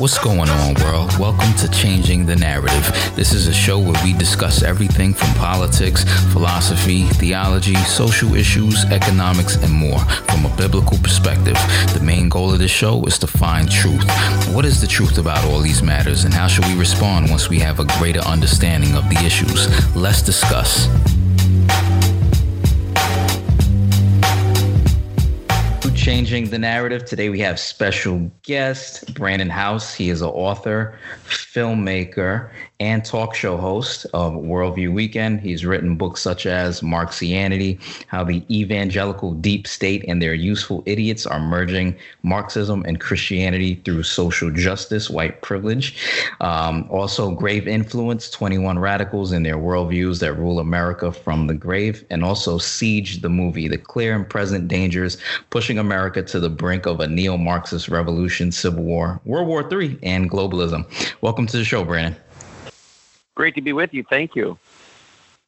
What's going on, world? Welcome to Changing the Narrative. This is a show where we discuss everything from politics, philosophy, theology, social issues, economics, and more from a biblical perspective. The main goal of this show is to find truth. What is the truth about all these matters, and how should we respond once we have a greater understanding of the issues? Let's discuss. Changing the narrative. Today we have special guest Brannon Howse. He is an author, filmmaker, and talk show host of Worldview Weekend. He's written books such as Marxianity, How the Evangelical Deep State and Their Useful Idiots Are Merging Marxism and Christianity Through Social Justice, White Privilege. Um, also, Grave Influence 21 Radicals and Their Worldviews That Rule America from the Grave. And also, Siege the Movie, The Clear and Present Dangers Pushing America to the Brink of a Neo Marxist Revolution, Civil War, World War III, and Globalism. Welcome to the show, Brannon. Great to be with you. Thank you.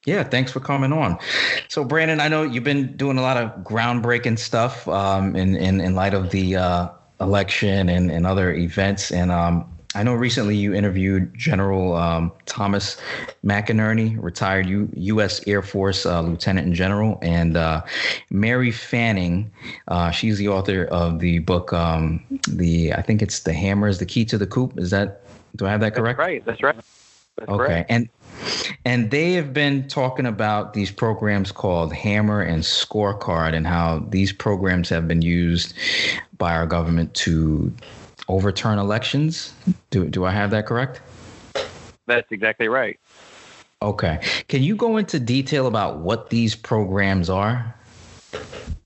Yeah, thanks for coming on. So, Brannon, I know you've been doing a lot of groundbreaking stuff um, in, in in light of the uh, election and, and other events. And um, I know recently you interviewed General um, Thomas McInerney, retired U- U.S. Air Force uh, Lieutenant and General, and uh, Mary Fanning. Uh, she's the author of the book, um, the I think it's the Hammer is the Key to the Coup. Is that do I have that correct? That's right. That's right. That's okay, correct. and and they have been talking about these programs called Hammer and Scorecard, and how these programs have been used by our government to overturn elections. Do do I have that correct? That's exactly right. Okay. Can you go into detail about what these programs are?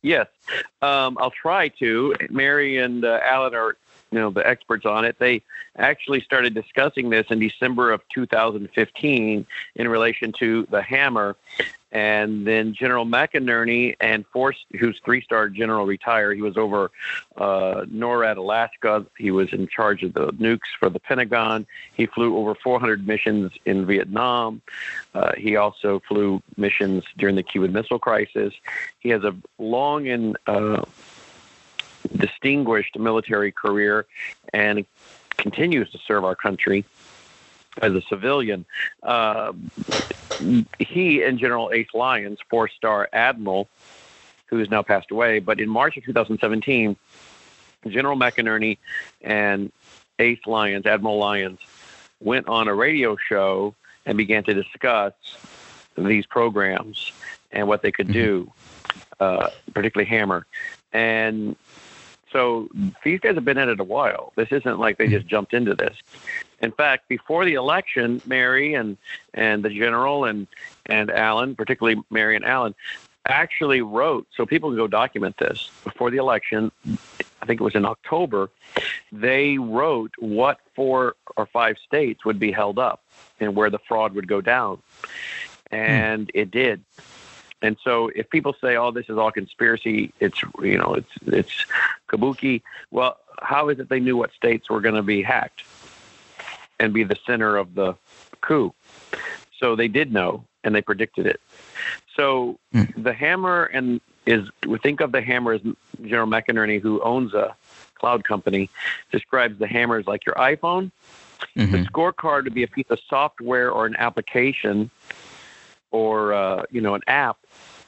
Yes, um, I'll try to. Mary and uh, Alan are you know the experts on it. They actually started discussing this in December of 2015 in relation to the hammer, and then General McInerney and Force, who's three-star general, retired. He was over uh, NORAD, Alaska. He was in charge of the nukes for the Pentagon. He flew over 400 missions in Vietnam. Uh, he also flew missions during the Cuban Missile Crisis. He has a long and uh, distinguished military career and continues to serve our country as a civilian. Uh, he and General Ace Lyons, four star admiral, who has now passed away, but in March of 2017, General McInerney and Ace Lyons, Admiral Lyons, went on a radio show and began to discuss these programs and what they could do, uh, particularly Hammer. And so these guys have been at it a while. This isn't like they just jumped into this. In fact, before the election, Mary and and the general and and Alan, particularly Mary and Alan, actually wrote. So people can go document this before the election. I think it was in October. They wrote what four or five states would be held up and where the fraud would go down, and hmm. it did. And so, if people say, "Oh, this is all conspiracy," it's you know, it's it's kabuki. Well, how is it they knew what states were going to be hacked and be the center of the coup? So they did know, and they predicted it. So hmm. the hammer and is we think of the hammer as General McInerney, who owns a cloud company, describes the hammer as like your iPhone. The mm-hmm. scorecard would be a piece of software or an application or uh, you know an app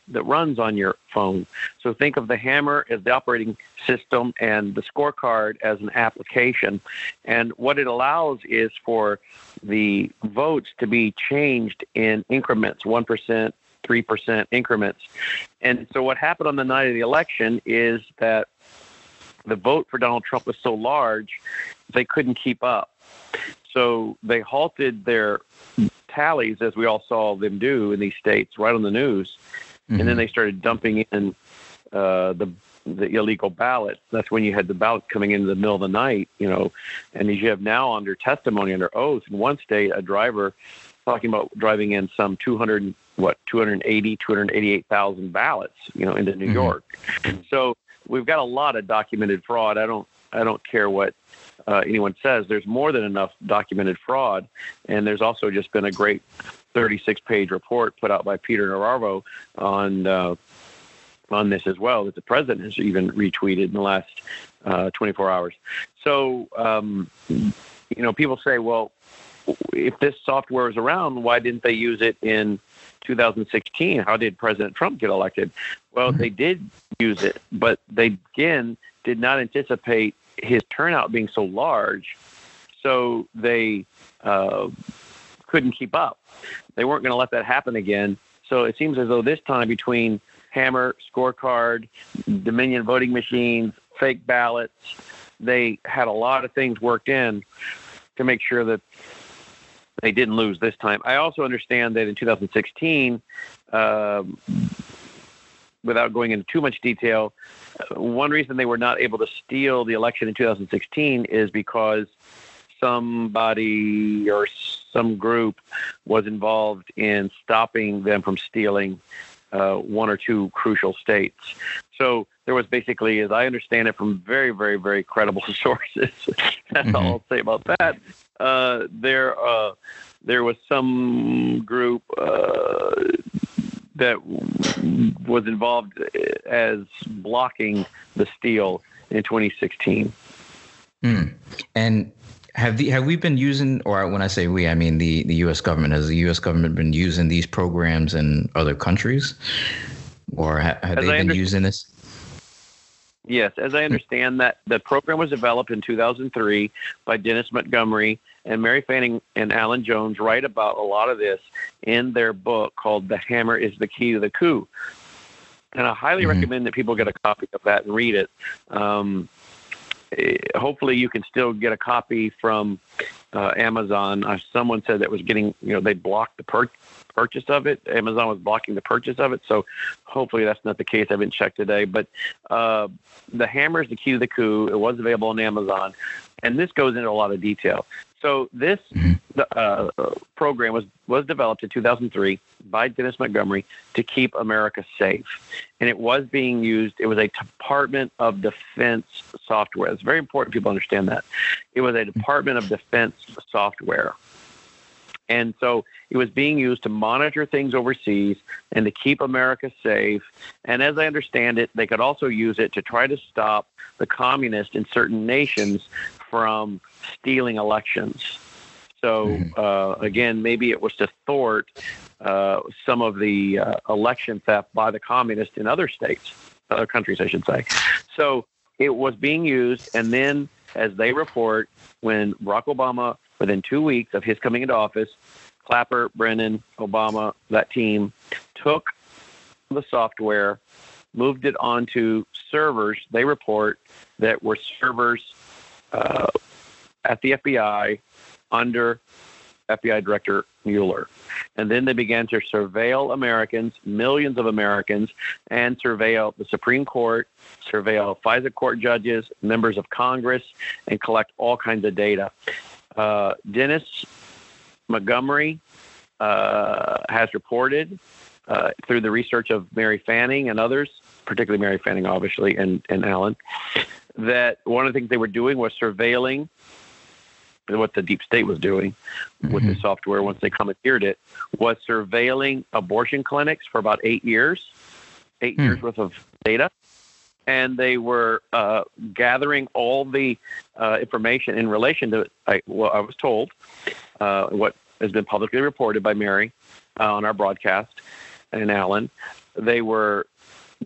that runs on your phone. So think of the hammer as the operating system and the scorecard as an application. And what it allows is for the votes to be changed in increments, 1%, 3% increments. And so what happened on the night of the election is that the vote for Donald Trump was so large, they couldn't keep up. So they halted their tallies, as we all saw them do in these states, right on the news, mm-hmm. and then they started dumping in uh, the the illegal ballots. That's when you had the ballots coming in the middle of the night, you know, and as you have now under testimony under oath in one state, a driver talking about driving in some 200 what 280 288,000 ballots, you know, into New mm-hmm. York. So we've got a lot of documented fraud. I don't I don't care what uh, anyone says. There's more than enough documented fraud, and there's also just been a great 36 page report put out by Peter Navarro on uh, on this as well that the president has even retweeted in the last uh, 24 hours. So, um, you know, people say, well, if this software is around, why didn't they use it in 2016? How did President Trump get elected? Well, they did use it, but they again did not anticipate his turnout being so large, so they uh, couldn't keep up. They weren't going to let that happen again. So it seems as though this time between Hammer, scorecard, Dominion voting machines, fake ballots, they had a lot of things worked in to make sure that they didn't lose this time. I also understand that in 2016, um, without going into too much detail, one reason they were not able to steal the election in 2016 is because somebody or some group was involved in stopping them from stealing uh, one or two crucial states. So there was basically, as I understand it from very, very, very credible sources, that's mm-hmm. all I'll say about that. Uh, there, uh, there was some group uh, that was involved as blocking the steal in 2016. Mm. And have the have we been using, or when I say we, I mean the the U.S. government. Has the U.S. government been using these programs in other countries, or ha- have they been using this? Yes, as I understand that the program was developed in 2003 by Dennis Montgomery and Mary Fanning and Alan Jones write about a lot of this in their book called "The Hammer Is the Key to the Coup," and I highly mm-hmm. recommend that people get a copy of that and read it. Um, Eh, hopefully you can still get a copy from uh, Amazon. Uh, someone said that was getting, you know, they blocked the per- purchase of it. Amazon was blocking the purchase of it. So hopefully that's not the case. I haven't checked today. But uh, the hammer is the key to the coup. It was available on Amazon. And this goes into a lot of detail. So this mm-hmm. uh, program was was developed in 2003 by Dennis Montgomery to keep America safe, and it was being used. It was a Department of Defense software. It's very important people understand that it was a Department of Defense software. And so it was being used to monitor things overseas and to keep America safe. And as I understand it, they could also use it to try to stop the communists in certain nations from stealing elections. So mm-hmm. uh, again, maybe it was to thwart uh, some of the uh, election theft by the communists in other states, other countries, I should say. So it was being used, and then as they report, when Barack Obama, within two weeks of his coming into office, Clapper, Brennan, Obama, that team took the software, moved it onto servers. They report that were servers uh, at the FBI under FBI Director Mueller. And then they began to surveil Americans, millions of Americans, and surveil the Supreme Court, surveil FISA court judges, members of Congress, and collect all kinds of data. Uh, Dennis Montgomery uh, has reported uh, through the research of Mary Fanning and others, particularly Mary Fanning, obviously, and, and Alan, that one of the things they were doing was surveilling what the deep state was doing mm-hmm. with the mm-hmm. software once they commandeered it was surveilling abortion clinics for about eight years, eight mm. years worth of data. And they were uh, gathering all the uh, information in relation to I, I was told, uh, what has been publicly reported by Mary uh, on our broadcast and Alan. They were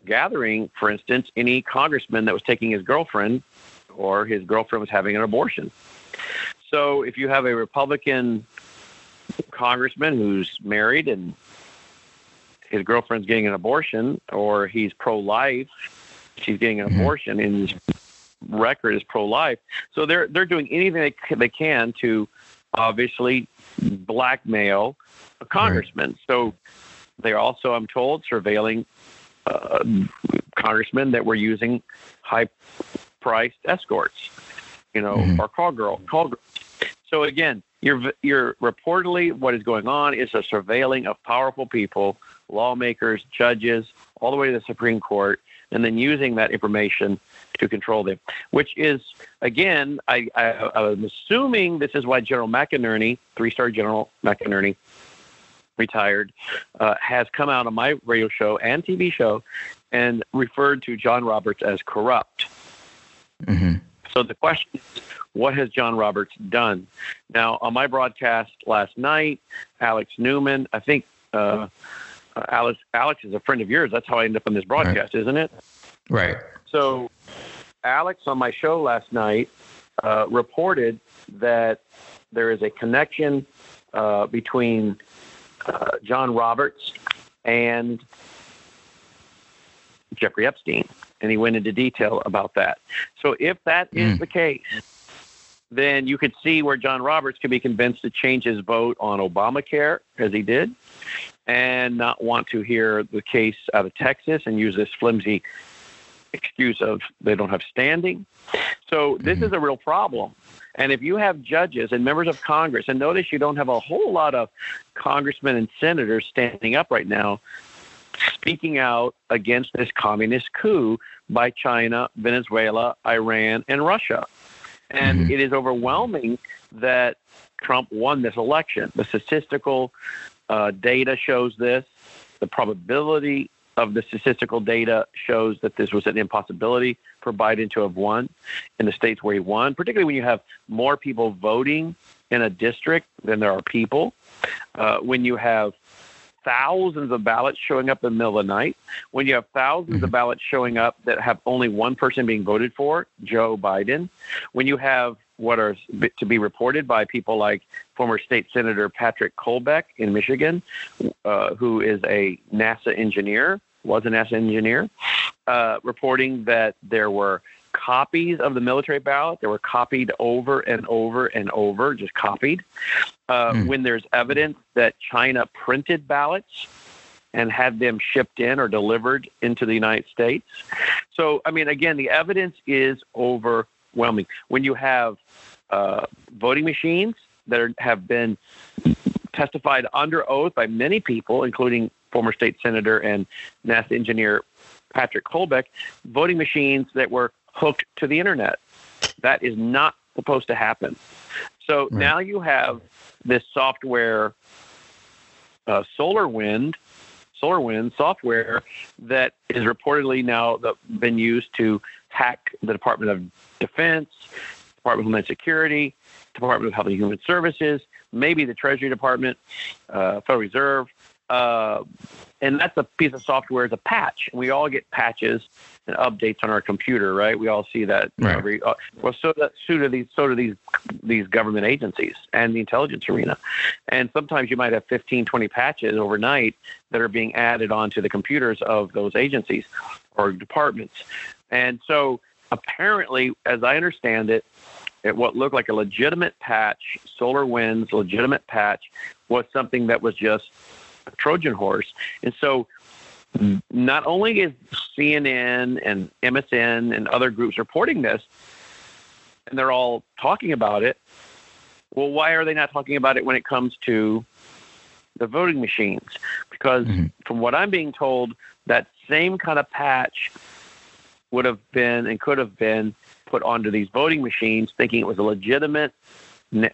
gathering, for instance, any congressman that was taking his girlfriend or his girlfriend was having an abortion. So if you have a Republican congressman who's married and his girlfriend's getting an abortion, or he's pro-life, she's getting an mm-hmm. abortion, and his record is pro-life. So they're they're doing anything they can, they can to obviously blackmail a congressman. Right. So they're also, I'm told, surveilling uh, congressmen that were using high-priced escorts, you know, mm-hmm. or call girl, call girl. So again, you're you're reportedly what is going on is a surveilling of powerful people, lawmakers, judges, all the way to the Supreme Court, and then using that information to control them. Which is again, I, I I'm assuming this is why General McInerney, three-star General McInerney, retired, uh, has come out on my radio show and TV show and referred to John Roberts as corrupt. Mm-hmm. So the question is, what has John Roberts done? Now, on my broadcast last night, Alex Newman, I think uh, Alex, Alex is a friend of yours. That's how I ended up on this broadcast, right. isn't it? Right. So, Alex on my show last night uh, reported that there is a connection uh, between uh, John Roberts and Jeffrey Epstein, and he went into detail about that. So, if that is mm. the case, then you could see where John Roberts could be convinced to change his vote on Obamacare, as he did, and not want to hear the case out of Texas and use this flimsy excuse of they don't have standing. So this mm-hmm. is a real problem. And if you have judges and members of Congress, and notice you don't have a whole lot of congressmen and senators standing up right now speaking out against this communist coup by China, Venezuela, Iran, and Russia. And mm-hmm. it is overwhelming that Trump won this election. The statistical uh, data shows this. The probability of the statistical data shows that this was an impossibility for Biden to have won in the states where he won, particularly when you have more people voting in a district than there are people. Uh, when you have thousands of ballots showing up in the middle of the night, when you have 1000s mm-hmm. of ballots showing up that have only one person being voted for, Joe Biden, when you have what are to be reported by people like former state senator Patrick Colbeck in Michigan, uh, who is a NASA engineer, was a NASA engineer, uh, reporting that there were copies of the military ballot. They were copied over and over and over, just copied. Uh, mm. When there's evidence that China printed ballots and had them shipped in or delivered into the United States. So, I mean, again, the evidence is overwhelming. When you have uh, voting machines that are, have been testified under oath by many people, including former state senator and NASA engineer Patrick Colbeck, voting machines that were hooked to the internet. That is not supposed to happen. So right. now you have this software, uh, Solar Wind software that is reportedly now been used to hack the Department of Defense, Department of Homeland Security, Department of Health and Human Services, maybe the Treasury Department, uh, Federal Reserve, uh, and that's a piece of software as a patch. We all get patches and updates on our computer, right? We all see that. Right. Every, uh, well, so that so do these so do these these government agencies and the intelligence arena. And sometimes you might have 15, 20 patches overnight that are being added onto the computers of those agencies or departments. And so apparently, as I understand it, at what looked like a legitimate patch, SolarWinds legitimate patch, was something that was just a Trojan horse. And so not only is CNN and MSN and other groups reporting this, and they're all talking about it, well, why are they not talking about it when it comes to the voting machines? Because mm-hmm. from what I'm being told, that same kind of patch would have been and could have been put onto these voting machines, thinking it was a legitimate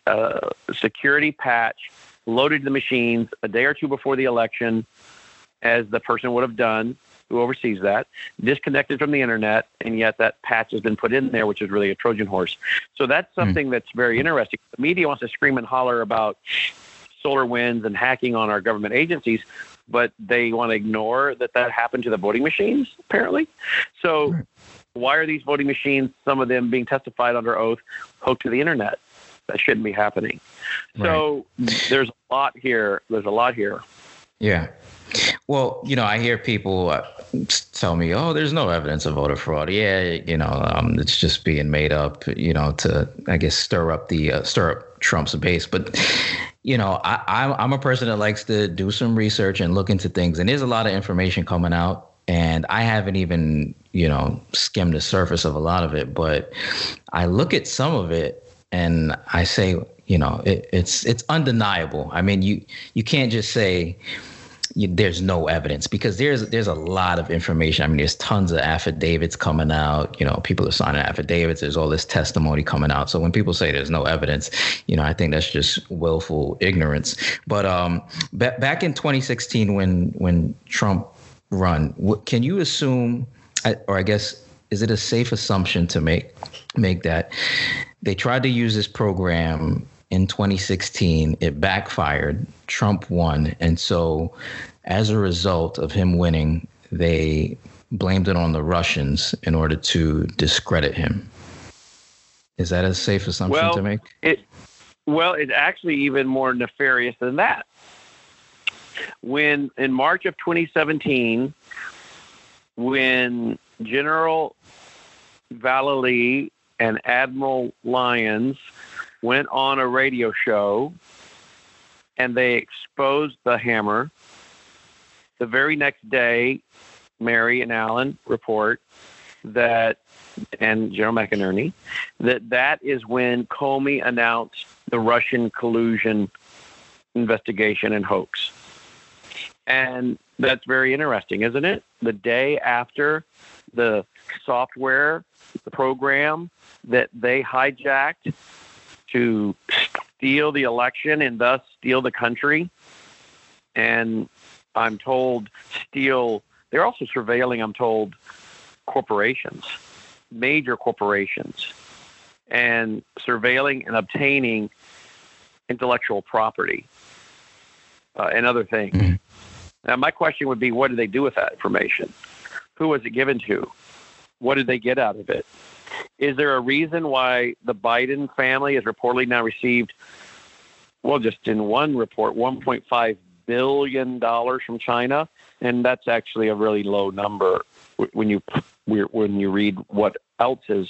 uh, security patch loaded the machines a day or two before the election, as the person would have done who oversees that, disconnected from the internet, and yet that patch has been put in there, which is really a Trojan horse. So that's hmm. something mm. that's very interesting. The media wants to scream and holler about SolarWinds and hacking on our government agencies, but they want to ignore that that happened to the voting machines, apparently. So right. why are these voting machines, some of them being testified under oath, hooked to the internet? That shouldn't be happening. So there's a lot here. There's a lot here. Yeah. Well, you know, I hear people uh, tell me, "Oh, there's no evidence of voter fraud." Yeah, you know, um, it's just being made up, you know, to I guess stir up the uh, stir up Trump's base. But you know, I, I'm I'm a person that likes to do some research and look into things, and there's a lot of information coming out, and I haven't even you know skimmed the surface of a lot of it, but I look at some of it and I say, you know, it, it's it's undeniable. I mean, you you can't just say there's no evidence because there's there's a lot of information. I mean, there's tons of affidavits coming out. You know, people are signing affidavits. There's all this testimony coming out. So when people say there's no evidence, you know, I think that's just willful ignorance. But um, b- back in 2016, when when Trump run. Can you assume, or I guess, is it a safe assumption to make make that they tried to use this program in 2016? It backfired. Trump won, and so as a result of him winning, they blamed it on the Russians in order to discredit him. Is that a safe assumption well, to make? It, well, it's actually even more nefarious than that. When in March of 2017, when General Vallely and Admiral Lyons went on a radio show and they exposed the hammer, the very next day, Mary and Alan report that, and General McInerney, that that is when Comey announced the Russian collusion investigation and hoax. And that's very interesting, isn't it? The day after the software, the program that they hijacked to steal the election and thus steal the country. And I'm told steal, they're also surveilling, I'm told, corporations, major corporations, and surveilling and obtaining intellectual property uh, and other things. Mm-hmm. Now, my question would be what do they do with that information? Who was it given to? What did they get out of it? Is there a reason why the Biden family has reportedly now received, well, just in one report, $1.5 billion from China? And that's actually a really low number when you when you read what else has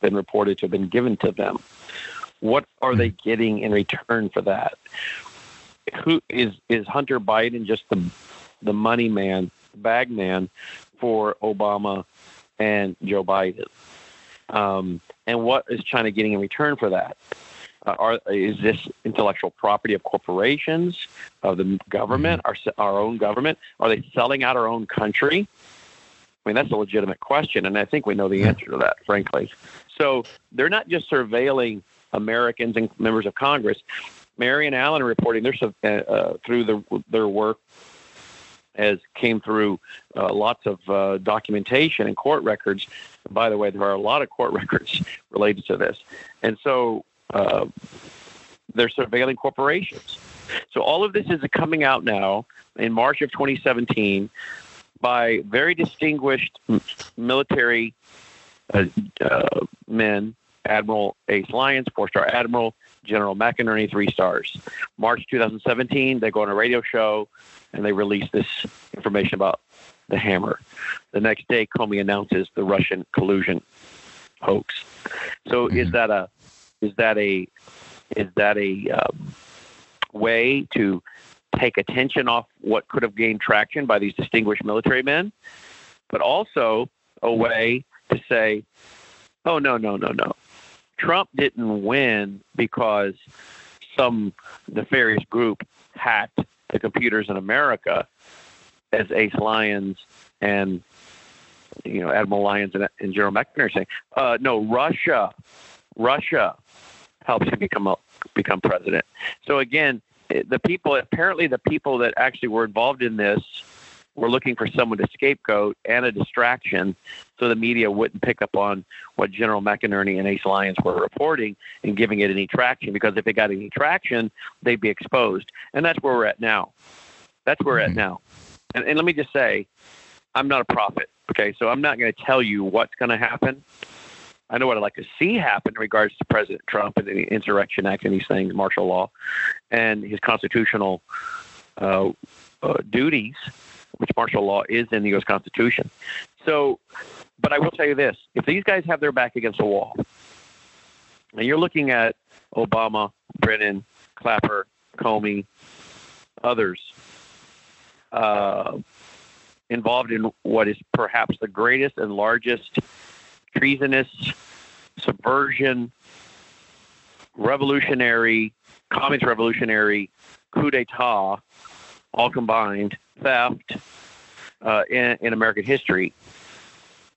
been reported to have been given to them. What are they getting in return for that? Who is is Hunter Biden just the the money man, bag man for Obama and Joe Biden? Um, and what is China getting in return for that? Uh, are, is this intellectual property of corporations, of the government, mm-hmm. our, our own government? Are they selling out our own country? I mean, that's a legitimate question, and I think we know the answer to that, frankly. So they're not just surveilling Americans and members of Congress. Mary and Alan are reporting their, uh, uh, through the, their work as came through uh, lots of uh, documentation and court records. By the way, there are a lot of court records related to this. And so uh, they're surveilling corporations. So all of this is coming out now in March of 2017 by very distinguished military uh, uh, men Admiral Ace Lyons, four star Admiral, General McInerney, three stars. March 2017, they go on a radio show and they release this information about the hammer. The next day, Comey announces the Russian collusion hoax. So, mm-hmm. is that a is that a is that a um, way to take attention off what could have gained traction by these distinguished military men, but also a way to say, oh no no no no, Trump didn't win because some nefarious group hacked the computers in America, as Ace Lyons and you know Admiral Lyons and, and General McNamara saying, uh, no, Russia, Russia helps him become a, become president. So again, the people apparently the people that actually were involved in this were looking for someone to scapegoat and a distraction so the media wouldn't pick up on what General McInerney and Ace Lyons were reporting and giving it any traction because if it got any traction, they'd be exposed. And that's where we're at now. That's where we're at mm-hmm. now. And, and let me just say, I'm not a prophet. Okay, so I'm not going to tell you what's going to happen. I know what I'd like to see happen in regards to President Trump and the Insurrection Act and these things, martial law, and his constitutional uh, uh, duties which martial law is in the U.S. Constitution. So, but I will tell you this: if these guys have their back against the wall, and you're looking at Obama, Brennan, Clapper, Comey, others uh, involved in what is perhaps the greatest and largest treasonous subversion, revolutionary, communist revolutionary coup d'état, all combined theft uh, in, in American history.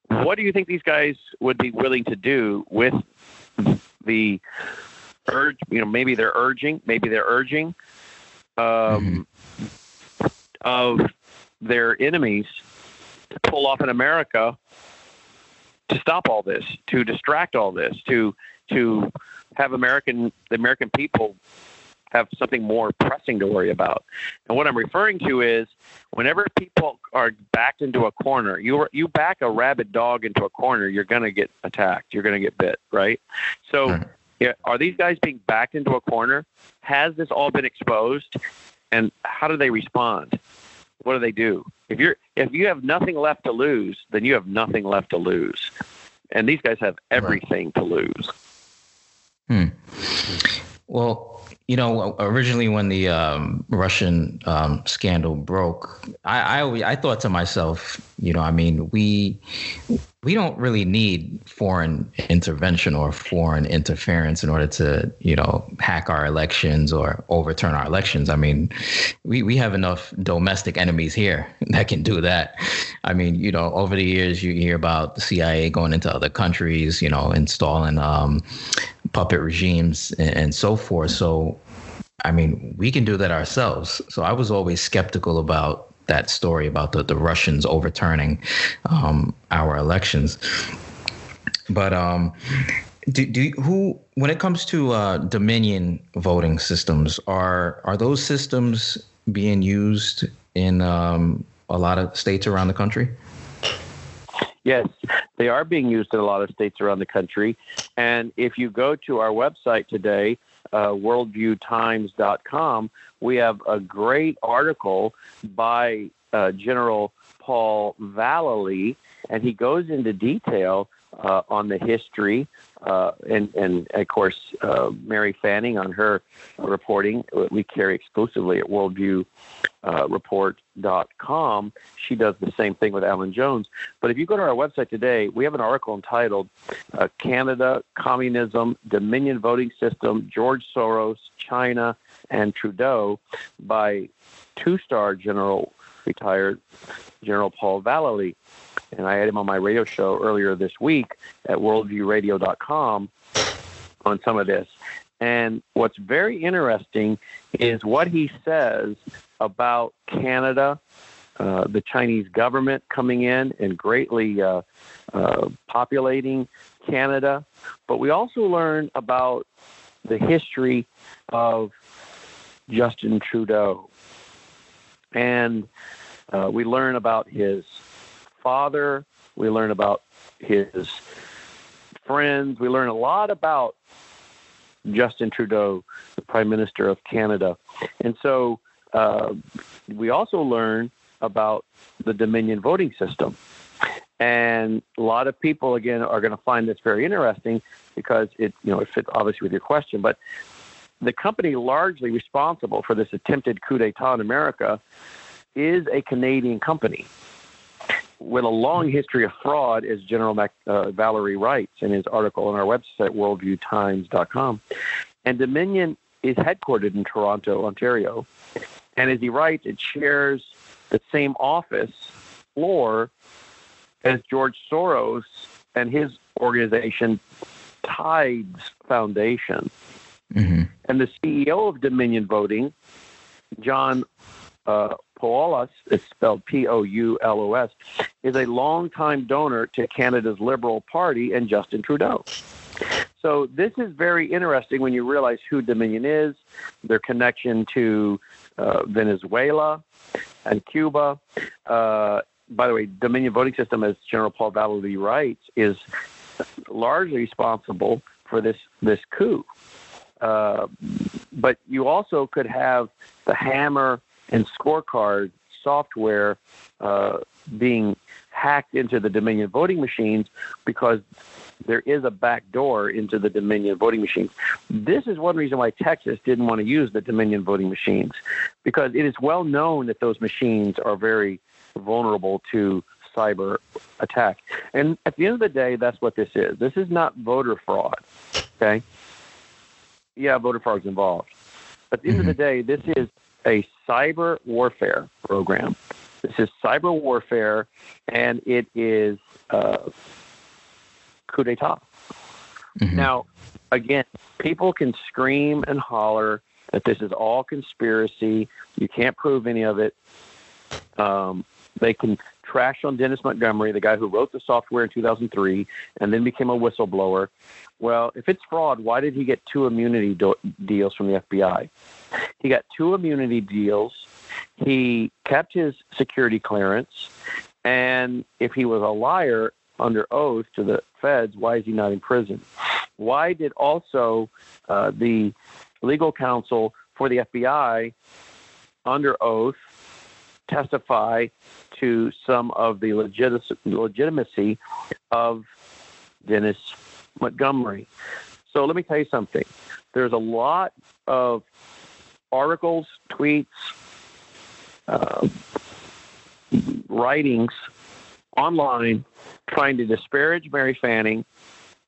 What do you think these guys would be willing to do with the urge? You know, maybe they're urging, maybe they're urging um, mm-hmm. Of their enemies to pull off in America to stop all this, to distract all this, to to have American the American people have something more pressing to worry about. And what I'm referring to is whenever people are backed into a corner, you you back a rabid dog into a corner, you're going to get attacked. You're going to get bit, right? So, yeah, are these guys being backed into a corner? Has this all been exposed? And how do they respond? What do they do? If you're if you have nothing left to lose, then you have nothing left to lose. And these guys have everything right. to lose. Hmm. Well, you know, originally when the um, Russian um, scandal broke, I, I I thought to myself, you know, I mean, we we don't really need foreign intervention or foreign interference in order to, you know, hack our elections or overturn our elections. I mean, we we have enough domestic enemies here that can do that. I mean, you know, over the years you hear about the CIA going into other countries, you know, installing um, puppet regimes and, and so forth. So, I mean, we can do that ourselves. So I was always skeptical about that story about the, the Russians overturning um, our elections. But um, do, do who when it comes to uh, Dominion voting systems are are those systems being used in um, a lot of states around the country? Yes, they are being used in a lot of states around the country. And if you go to our website today, uh, worldviewtimes.com, we have a great article by uh, General Paul Vallely, and he goes into detail uh, on the history, uh, and, and of course, uh, Mary Fanning on her reporting. We carry exclusively at worldviewreport.com. Uh, she does the same thing with Alan Jones. But if you go to our website today, we have an article entitled uh, Canada, Communism, Dominion Voting System, George Soros, China, and Trudeau by two star General retired General Paul Vallely and I had him on my radio show earlier this week at worldviewradio.com on some of this. And what's very interesting is what he says about Canada, uh, the Chinese government coming in and greatly uh, uh, populating Canada. But we also learn about the history of Justin Trudeau. And uh, we learn about his father. We learn about his friends. We learn a lot about Justin Trudeau, the Prime Minister of Canada. And so uh, we also learn about the Dominion voting system. And a lot of people, again, are going to find this very interesting because it, you know, it fits obviously with your question. But the company largely responsible for this attempted coup d'état in America is a Canadian company with a long history of fraud, as General Mac, uh, Vallely writes in his article on our website, worldviewtimes.com. And Dominion is headquartered in Toronto, Ontario. And as he writes, it shares the same office floor as George Soros and his organization, Tides Foundation. Mm-hmm. And the CEO of Dominion Voting, John uh, Poulos, it's spelled P O U L O S, is a longtime donor to Canada's Liberal Party and Justin Trudeau. So this is very interesting when you realize who Dominion is, their connection to uh, Venezuela and Cuba. Uh, by the way, Dominion voting system, as General Paul Vallely writes, is largely responsible for this this coup. Uh, but you also could have the hammer and scorecard software uh, being hacked into the Dominion voting machines because there is a back door into the Dominion voting machines. This is one reason why Texas didn't want to use the Dominion voting machines because it is well known that those machines are very vulnerable to cyber attack. And at the end of the day, that's what this is. This is not voter fraud. Okay? Yeah, voter fraud is involved. But at the end mm-hmm. of the mm-hmm. day, this is a cyber warfare program. This is cyber warfare, and it is uh, coup d'etat. Mm-hmm. Now, again, people can scream and holler that this is all conspiracy. You can't prove any of it. Um, they can trashed on Dennis Montgomery, the guy who wrote the software in 2003 and then became a whistleblower. Well, if it's fraud, why did he get two immunity do- deals from the FBI? He got two immunity deals. He kept his security clearance. And if he was a liar under oath to the feds, why is he not in prison? Why did also uh, the legal counsel for the FBI under oath testify to some of the legitimacy of Dennis Montgomery. So let me tell you something. There's a lot of articles, tweets, uh, writings online trying to disparage Mary Fanning,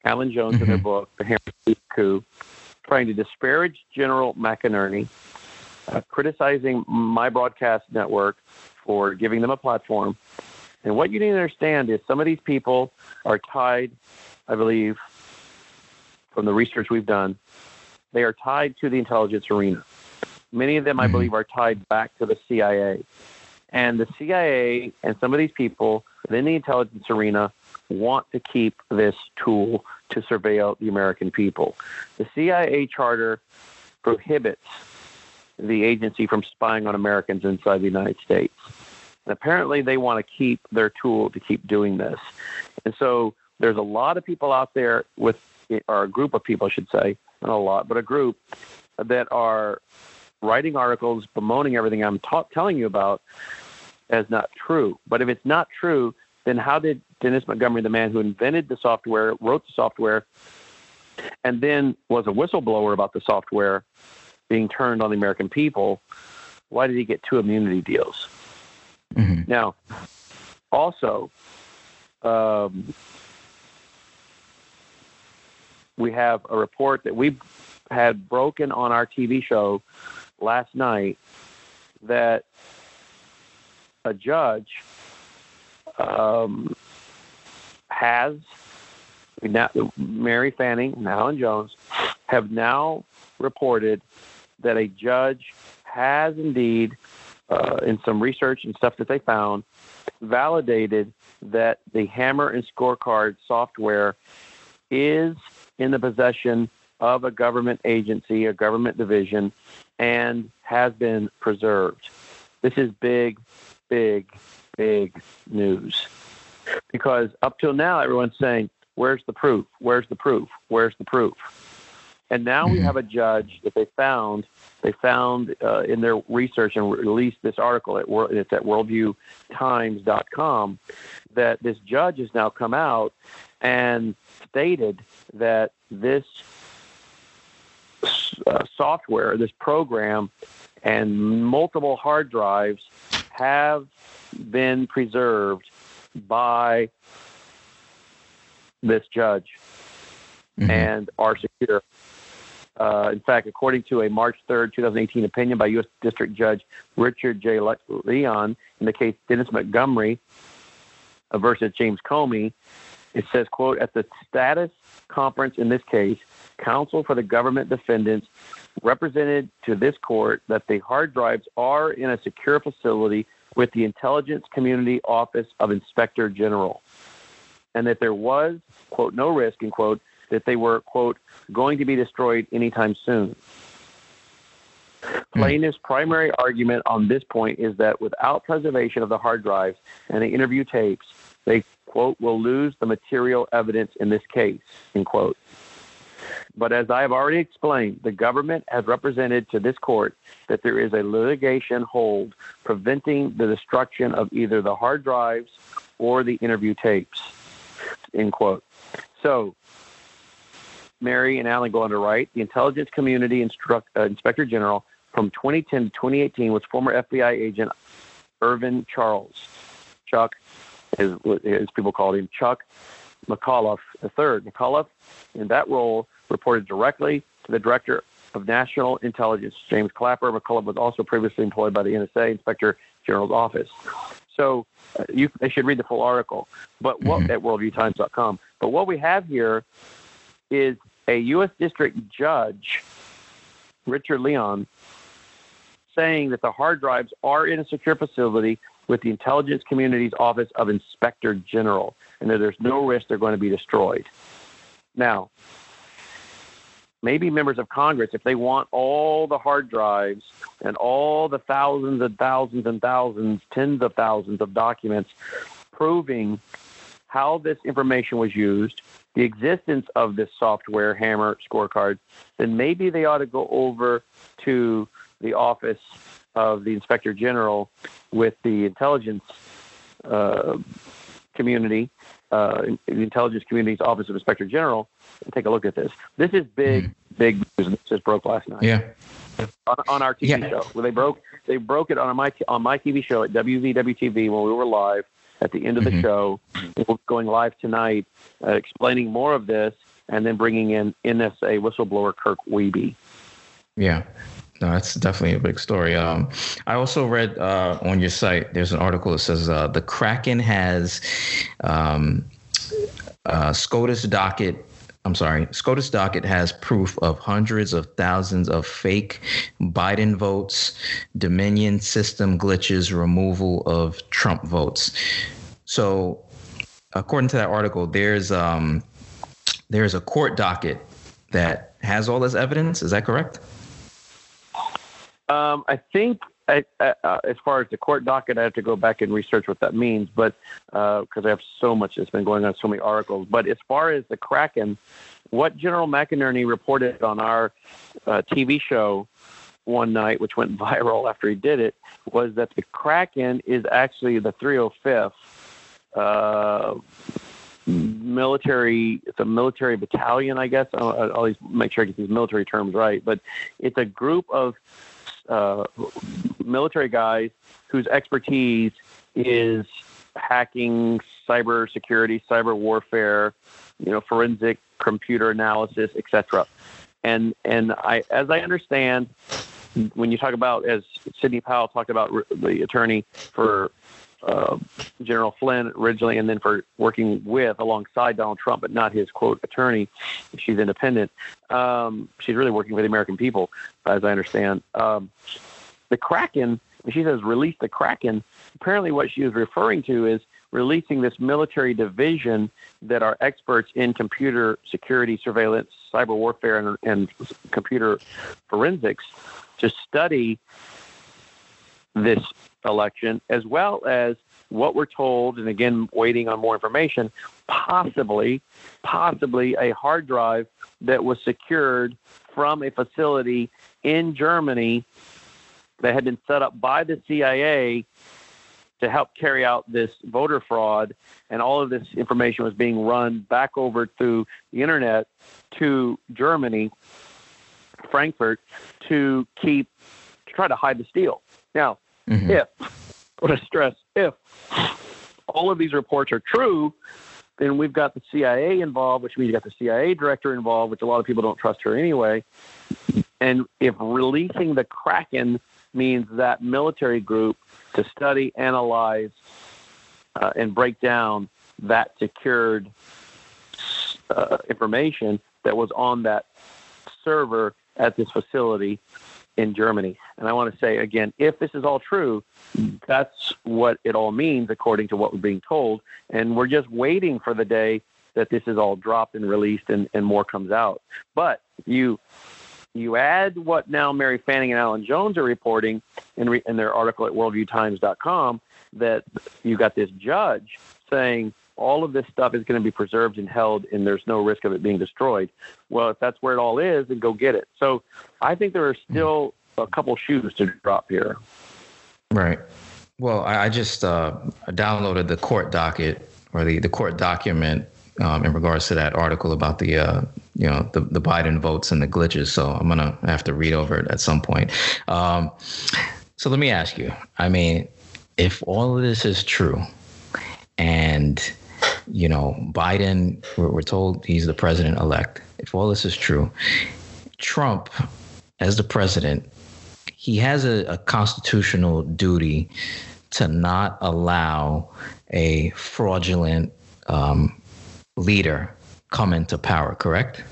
Alan Jones mm-hmm. in mm-hmm. book, The Hammer Coup, trying to disparage General McInerney, uh, criticizing my broadcast network for giving them a platform. And what you need to understand is some of these people are tied, I believe, from the research we've done, they are tied to the intelligence arena. Many of them, I mm-hmm. believe, are tied back to the CIA. And the CIA and some of these people within the intelligence arena want to keep this tool to surveil the American people. The CIA charter prohibits the agency from spying on Americans inside the United States. And apparently, they want to keep their tool to keep doing this. And so, there's a lot of people out there with, or a group of people, I should say, not a lot, but a group that are writing articles bemoaning everything I'm ta- telling you about as not true. But if it's not true, then how did Dennis Montgomery, the man who invented the software, wrote the software, and then was a whistleblower about the software, being turned on the American people, why did he get two immunity deals? Mm-hmm. Now, also, um, we have a report that we had broken on our TV show last night that a judge um, has now, Mary Fanning and Alan Jones have now reported that a judge has indeed, uh, in some research and stuff that they found, validated that the Hammer and Scorecard software is in the possession of a government agency, a government division, and has been preserved. This is big, big, big news. Because up till now, everyone's saying, Where's the proof? Where's the proof? Where's the proof? And now we mm-hmm. have a judge that they found. They found uh, in their research and released this article at it's at worldviewtimes.com that this judge has now come out and stated that this uh, software, this program, and multiple hard drives have been preserved by this judge mm-hmm. and are secure. Uh, in fact, according to a March 3rd, 2018 opinion by U.S. District Judge Richard J. Leon in the case Dennis Montgomery versus James Comey, it says, quote, at the status conference in this case, counsel for the government defendants represented to this court that the hard drives are in a secure facility with the Intelligence Community Office of Inspector General, and that there was, quote, no risk, end quote, that they were, quote, going to be destroyed anytime soon. Hmm. Plaintiff's primary argument on this point is that without preservation of the hard drives and the interview tapes, they, quote, will lose the material evidence in this case, end quote. But as I have already explained, the government has represented to this court that there is a litigation hold preventing the destruction of either the hard drives or the interview tapes. End quote. So, Mary and Alan go on to write the intelligence community instruct, uh, inspector general from 2010 to 2018 was former FBI agent Irvin Charles. Chuck, as, as people called him, Chuck McAuliffe III. McAuliffe, in that role, reported directly to the Director of National Intelligence, James Clapper. McCullough was also previously employed by the NSA Inspector General's office. So uh, you, they should read the full article, but what, mm-hmm. at worldviewtimes.com. But what we have here is a U.S. District Judge, Richard Leon, saying that the hard drives are in a secure facility with the intelligence community's office of inspector general and that there's no risk they're going to be destroyed now maybe members of congress if they want all the hard drives and all the thousands and thousands and thousands tens of thousands of documents proving how this information was used the existence of this software hammer scorecard then maybe they ought to go over to the office of the inspector general with the intelligence uh, community, uh, the intelligence community's office of inspector general, and take a look at this. This is big, mm-hmm. big news. This just broke last night. Yeah. On, on our TV yeah. show, well, they broke they broke it on my on my TV show at WVWTV when we were live at the end of mm-hmm. the show. We're going live tonight, uh, explaining more of this, and then bringing in NSA whistleblower Kirk Wiebe. Yeah. No, that's definitely a big story. Um, I also read uh, on your site. There's an article that says uh, the Kraken has um, uh, SCOTUS docket. I'm sorry, SCOTUS docket has proof of hundreds of thousands of fake Biden votes, Dominion system glitches, removal of Trump votes. So, according to that article, there's um, there's a court docket that has all this evidence. Is that correct? Um, I think I, uh, as far as the court docket, I have to go back and research what that means, but because uh, I have so much that's been going on, so many articles. But as far as the Kraken, what General McInerney reported on our uh, TV show one night, which went viral after he did it, was that the Kraken is actually the 305th uh, military. It's a military battalion, I guess. I'll, I'll always make sure I get these military terms right, but it's a group of uh, military guys whose expertise is hacking, cyber security, cyber warfare, you know, forensic computer analysis, etc. And and I, as I understand, when you talk about, as Sidney Powell talked about, the attorney for uh, General Flynn originally, and then for working with alongside Donald Trump, but not his quote attorney. She's independent. Um, she's really working for the American people, as I understand. Um, the Kraken, she says release the Kraken. Apparently, what she was referring to is releasing this military division that are experts in computer security, surveillance, cyber warfare, and, and computer forensics to study this election, as well as what we're told, and again, waiting on more information, possibly, possibly a hard drive that was secured from a facility in Germany that had been set up by the CIA to help carry out this voter fraud, and all of this information was being run back over through the internet to Germany, Frankfurt, to keep to try to hide the steal. Now, Mm-hmm. If, I want to stress, if all of these reports are true, then we've got the CIA involved, which means you got the CIA director involved, which a lot of people don't trust her anyway. And if releasing the Kraken means that military group to study, analyze, uh, and break down that secured uh, information that was on that server at this facility, in Germany. And I want to say again, if this is all true, that's what it all means according to what we're being told. And we're just waiting for the day that this is all dropped and released and, and more comes out. But you you add what now Mary Fanning and Alan Jones are reporting in, re, in their article at worldviewtimes.com that you got this judge saying all of this stuff is going to be preserved and held, and there's no risk of it being destroyed. Well, if that's where it all is, then go get it. So I think there are still a couple shoes to drop here. Right. Well, I, just uh, downloaded the court docket or the, the court document um, in regards to that article about the uh, you know the, the Biden votes and the glitches. So I'm gonna have to read over it at some point. Um, so let me ask you. I mean, if all of this is true, and you know, Biden, we're, we're told he's the president elect. If all this is true, Trump, as the president, he has a, a constitutional duty to not allow a fraudulent um, leader come into power, correct?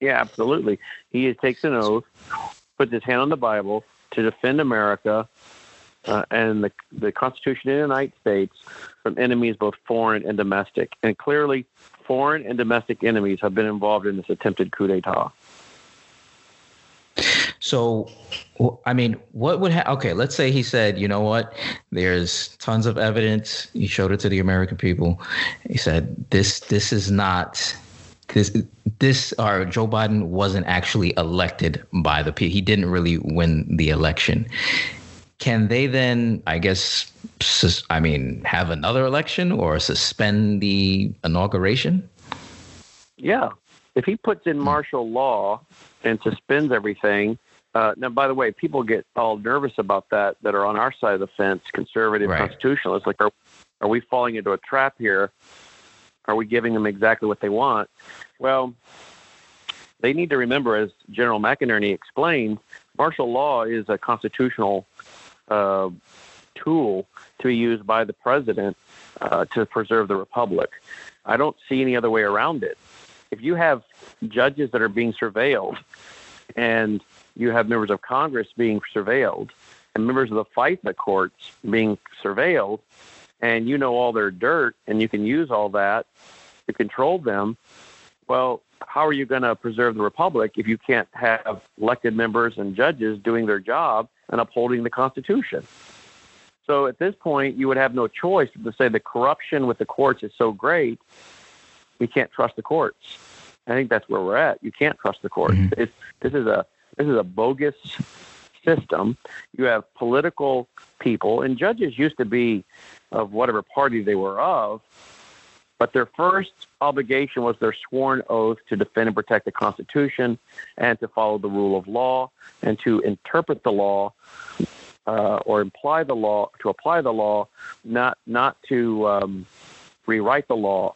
Yeah, absolutely. He takes an oath, puts his hand on the Bible to defend America uh, and the, the Constitution of the United States from enemies both foreign and domestic. And clearly, foreign and domestic enemies have been involved in this attempted coup d'etat. So, I mean, what would ha- okay? Let's say he said, you know what? There's tons of evidence. He showed it to the American people. He said, this this is not this this or Joe Biden wasn't actually elected by the people. He didn't really win the election. Can they then, I guess, sus- I mean, have another election or suspend the inauguration? Yeah, if he puts in martial law and suspends everything. Uh, now, by the way, people get all nervous about that that are on our side of the fence, conservative Right. constitutionalists. Like, are, are we falling into a trap here? Are we giving them exactly what they want? Well, they need to remember, as General McInerney explained, martial law is a constitutional uh, tool to be used by the president uh, to preserve the republic. I don't see any other way around it. If you have judges that are being surveilled, and you have members of Congress being surveilled, and members of the FISA courts being surveilled, and you know all their dirt, and you can use all that to control them. Well, how are you going to preserve the republic if you can't have elected members and judges doing their job and upholding the Constitution? So at this point, you would have no choice but to say the corruption with the courts is so great, we can't trust the courts. I think that's where we're at. You can't trust the courts. Mhm. It's, this is a this is a bogus system. You have political people, and judges used to be of whatever party they were of, but their first obligation was their sworn oath to defend and protect the Constitution and to follow the rule of law and to interpret the law uh, or imply the law, to apply the law, not not to um, rewrite the law.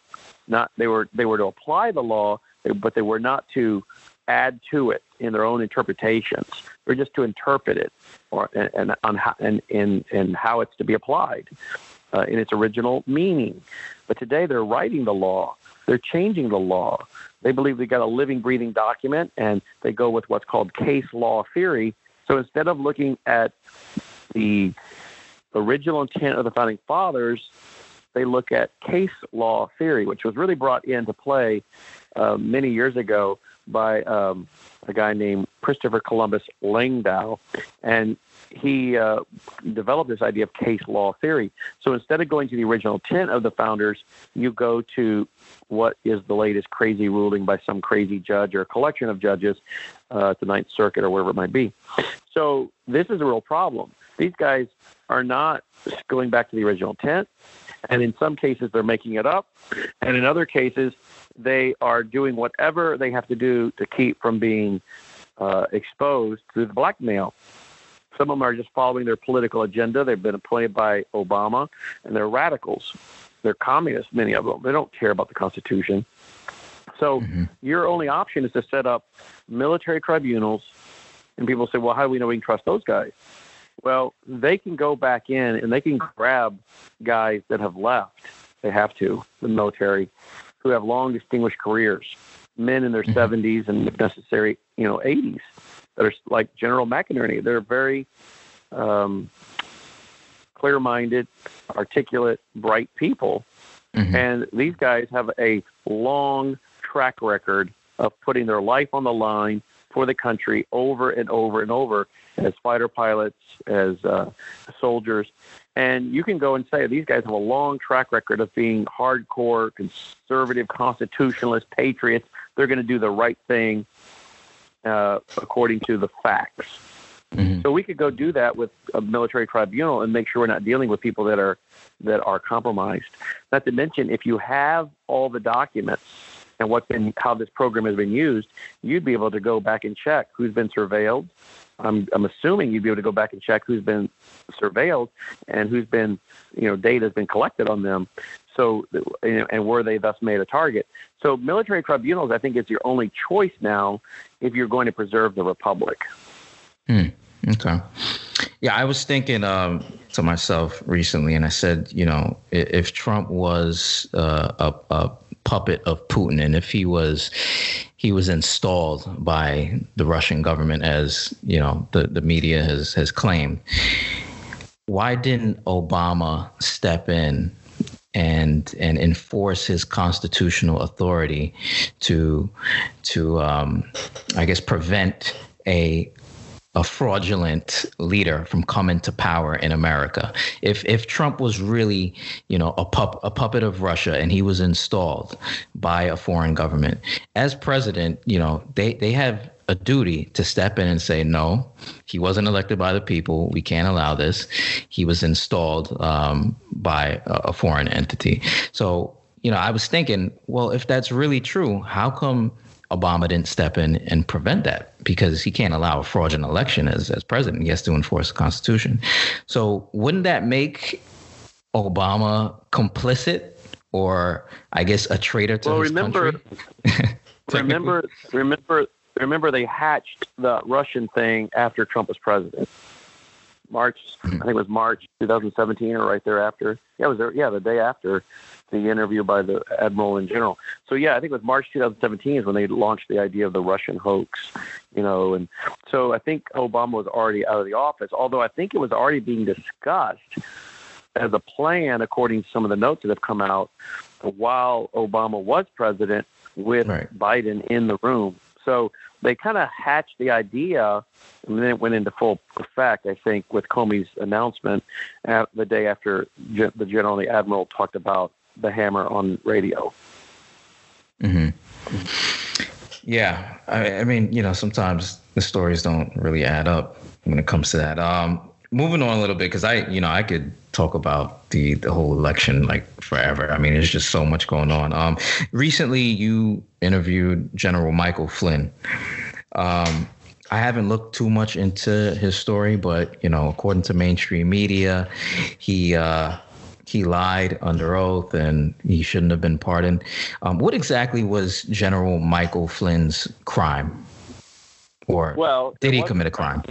Not they were they were to apply the law, but they were not to add to it in their own interpretations. They're just to interpret it or and, and on and, and and how it's to be applied uh, in its original meaning. But today they're writing the law. They're changing the law. They believe they've got a living, breathing document, and they go with what's called case law theory. So instead of looking at the original intent of the founding fathers, they look at case law theory, which was really brought into play uh, many years ago by um, a guy named Christopher Columbus Langdell, and he uh, developed this idea of case law theory. So instead of going to the original intent of the founders, you go to what is the latest crazy ruling by some crazy judge or a collection of judges uh, at the Ninth Circuit or wherever it might be. So this is a real problem. These guys are not going back to the original intent, and in some cases they're making it up, and in other cases they are doing whatever they have to do to keep from being uh, exposed to the blackmail. Some of them are just following their political agenda. They've been appointed by Obama, and they're radicals. They're communists, many of them. They don't care about the Constitution. So Mhm. your only option is to set up military tribunals. And people say, well, how do we know we can trust those guys? Well, they can go back in and they can grab guys that have left. They have to, the military, who have long distinguished careers, men in their Mhm. 70s and if necessary, you know, 80s that are like General McInerney. They're very um, clear-minded, articulate, bright people, Mhm. and these guys have a long track record of putting their life on the line for the country over and over and over as fighter pilots, as uh, soldiers. And you can go and say these guys have a long track record of being hardcore, conservative, constitutionalist patriots. They're going to do the right thing uh, according to the facts. Mhm. So we could go do that with a military tribunal and make sure we're not dealing with people that are that are compromised. Not to mention, if you have all the documents and what's been how this program has been used, you'd be able to go back and check who's been surveilled. I'm I'm assuming you'd be able to go back and check who's been surveilled and who's been you know data has been collected on them. So and were they thus made a target? So military tribunals, I think, is your only choice now if you're going to preserve the republic. Hmm. Okay. Yeah, I was thinking um, to myself recently, and I said, you know, i- if Trump was uh, a, a puppet of Putin, and if he was he was installed by the Russian government, as you know, the the media has has claimed, why didn't Obama step in and and enforce his constitutional authority to to um, I guess prevent a a fraudulent leader from coming to power in America. If if Trump was really, you know, a pup a puppet of Russia and he was installed by a foreign government as president, you know, they they have a duty to step in and say no he wasn't elected by the people. We can't allow this. He was installed um, by a, a foreign entity. So you know i was thinking well if that's really true how come Obama didn't step in and prevent that because he can't allow a fraudulent election as, as president. He has to enforce the Constitution. So wouldn't that make Obama complicit or I guess a traitor to well, his remember, country? remember, remember, remember they hatched the Russian thing after Trump was president. March, I think it was March 2017 or right thereafter. Yeah, it was there. Yeah, the day after the interview by the admiral in general. So yeah, I think it was March 2017 is when they launched the idea of the Russian hoax, you know, and so I think Obama was already out of the office. Although I think it was already being discussed as a plan, according to some of the notes that have come out, while Obama was president with right. Biden in the room. So they kind of hatched the idea, and then it went into full effect. I think with Comey's announcement the day after the general and the admiral talked about the hammer on radio. Mm-hmm. Yeah, I, I, mean, you know, sometimes the stories don't really add up when it comes to that. Um, moving on a little bit, because I, you know, I could talk about the the whole election like forever. I mean, there's just so much going on. Um, recently, you interviewed General Michael Flynn. Um, I haven't looked too much into his story, but you know, according to mainstream media, he uh, he lied under oath and he shouldn't have been pardoned. Um, what exactly was General Michael Flynn's crime? Or well, did he commit a crime?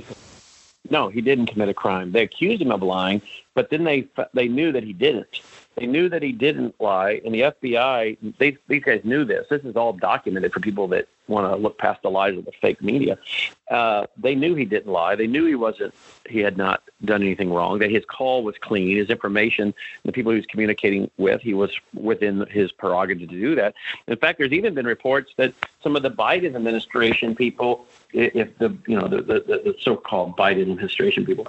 No, he didn't commit a crime. They accused him of lying, but then they they knew that he didn't. They knew that he didn't lie, and the FBI they these guys knew this. This is all documented for people that want to look past the lies of the fake media. Uh, they knew he didn't lie. They knew he wasn't. He had not done anything wrong. That his call was clean. His information, the people he was communicating with, he was within his prerogative to do that. In fact, there's even been reports that some of the Biden administration people, if the you know the the, the so-called Biden administration people,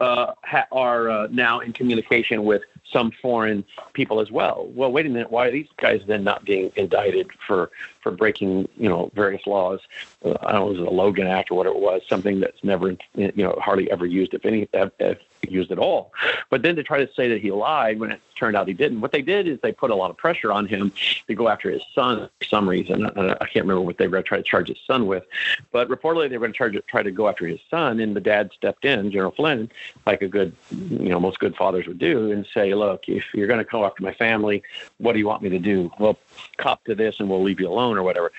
uh, ha- are uh, now in communication with some foreign people as well. Well, wait a minute. Why are these guys then not being indicted for for breaking you know various laws? Uh, I don't know, it was a Logan Act or whatever it was, something that's never you know hardly ever used, if any, if, used at all. But then to try to say that he lied when it turned out he didn't. What they did is they put a lot of pressure on him to go after his son for some reason. I, can't remember what they were going to try to charge his son with, but reportedly they were going to charge try to go after his son, and the dad stepped in, General Flynn, like a good you know most good fathers would do, and say, look, if you're going to go after my family, what do you want me to do? Well, cop to this, and we'll leave you alone or whatever.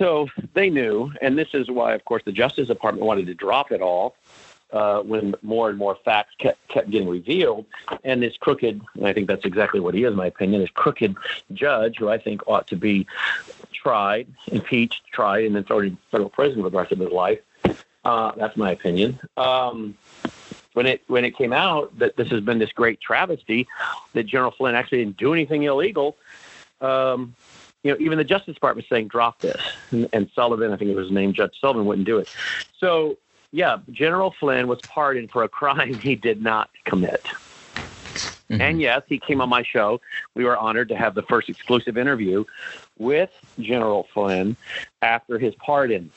So they knew, and this is why, of course, the Justice Department wanted to drop it all uh, when more and more facts kept, kept getting revealed. And this crooked, and I think that's exactly what he is, in my opinion, this crooked judge who I think ought to be tried, impeached, tried, and then thrown in federal prison for the rest of his life. Uh, that's my opinion. Um, when it when it came out that this has been this great travesty that General Flynn actually didn't do anything illegal, um, you know, even the Justice Department was saying drop this, and, and Sullivan, I think it was named Judge Sullivan, wouldn't do it. So yeah, General Flynn was pardoned for a crime he did not commit. Mm-hmm. And yes, he came on my show. We were honored to have the first exclusive interview with General Flynn after his pardon.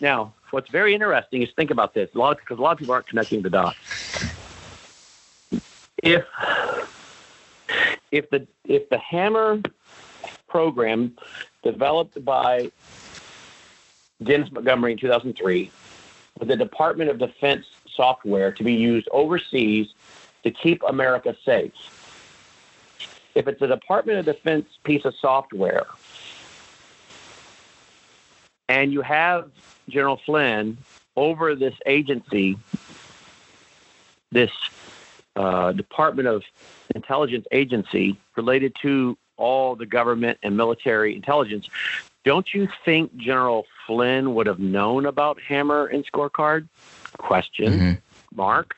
Now, what's very interesting is think about this, a lot because a lot of people aren't connecting the dots. If if the if the Hammer program developed by Dennis Montgomery in 2003 the Department of Defense software to be used overseas to keep America safe. If it's a Department of Defense piece of software and you have General Flynn over this agency, this uh, Department of Intelligence agency related to all the government and military intelligence, don't you think General Flynn would have known about Hammer and Scorecard? Question mm-hmm. mark.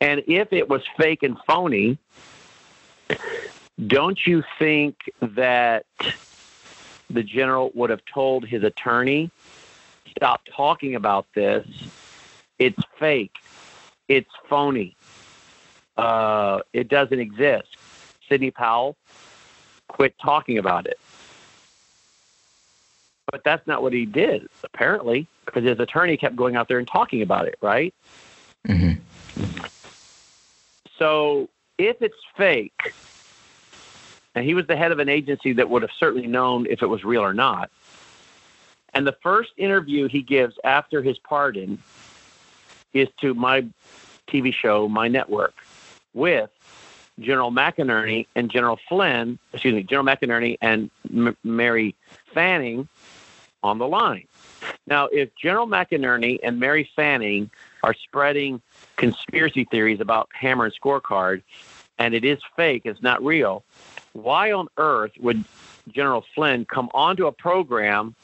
And if it was fake and phony, don't you think that the general would have told his attorney, stop talking about this? It's fake. It's phony. Uh, it doesn't exist. Sidney Powell, quit talking about it. But that's not what he did, apparently, because his attorney kept going out there and talking about it, right? Mm-hmm. So if it's fake, and he was the head of an agency that would have certainly known if it was real or not. And the first interview he gives after his pardon is to my TV show, My Network, with General McInerney and General Flynn, excuse me, General McInerney and M- Mary Fanning on the line. Now, if General McInerney and Mary Fanning are spreading conspiracy theories about Hammer and Scorecard, and it is fake, it's not real, why on earth would General Flynn come onto a program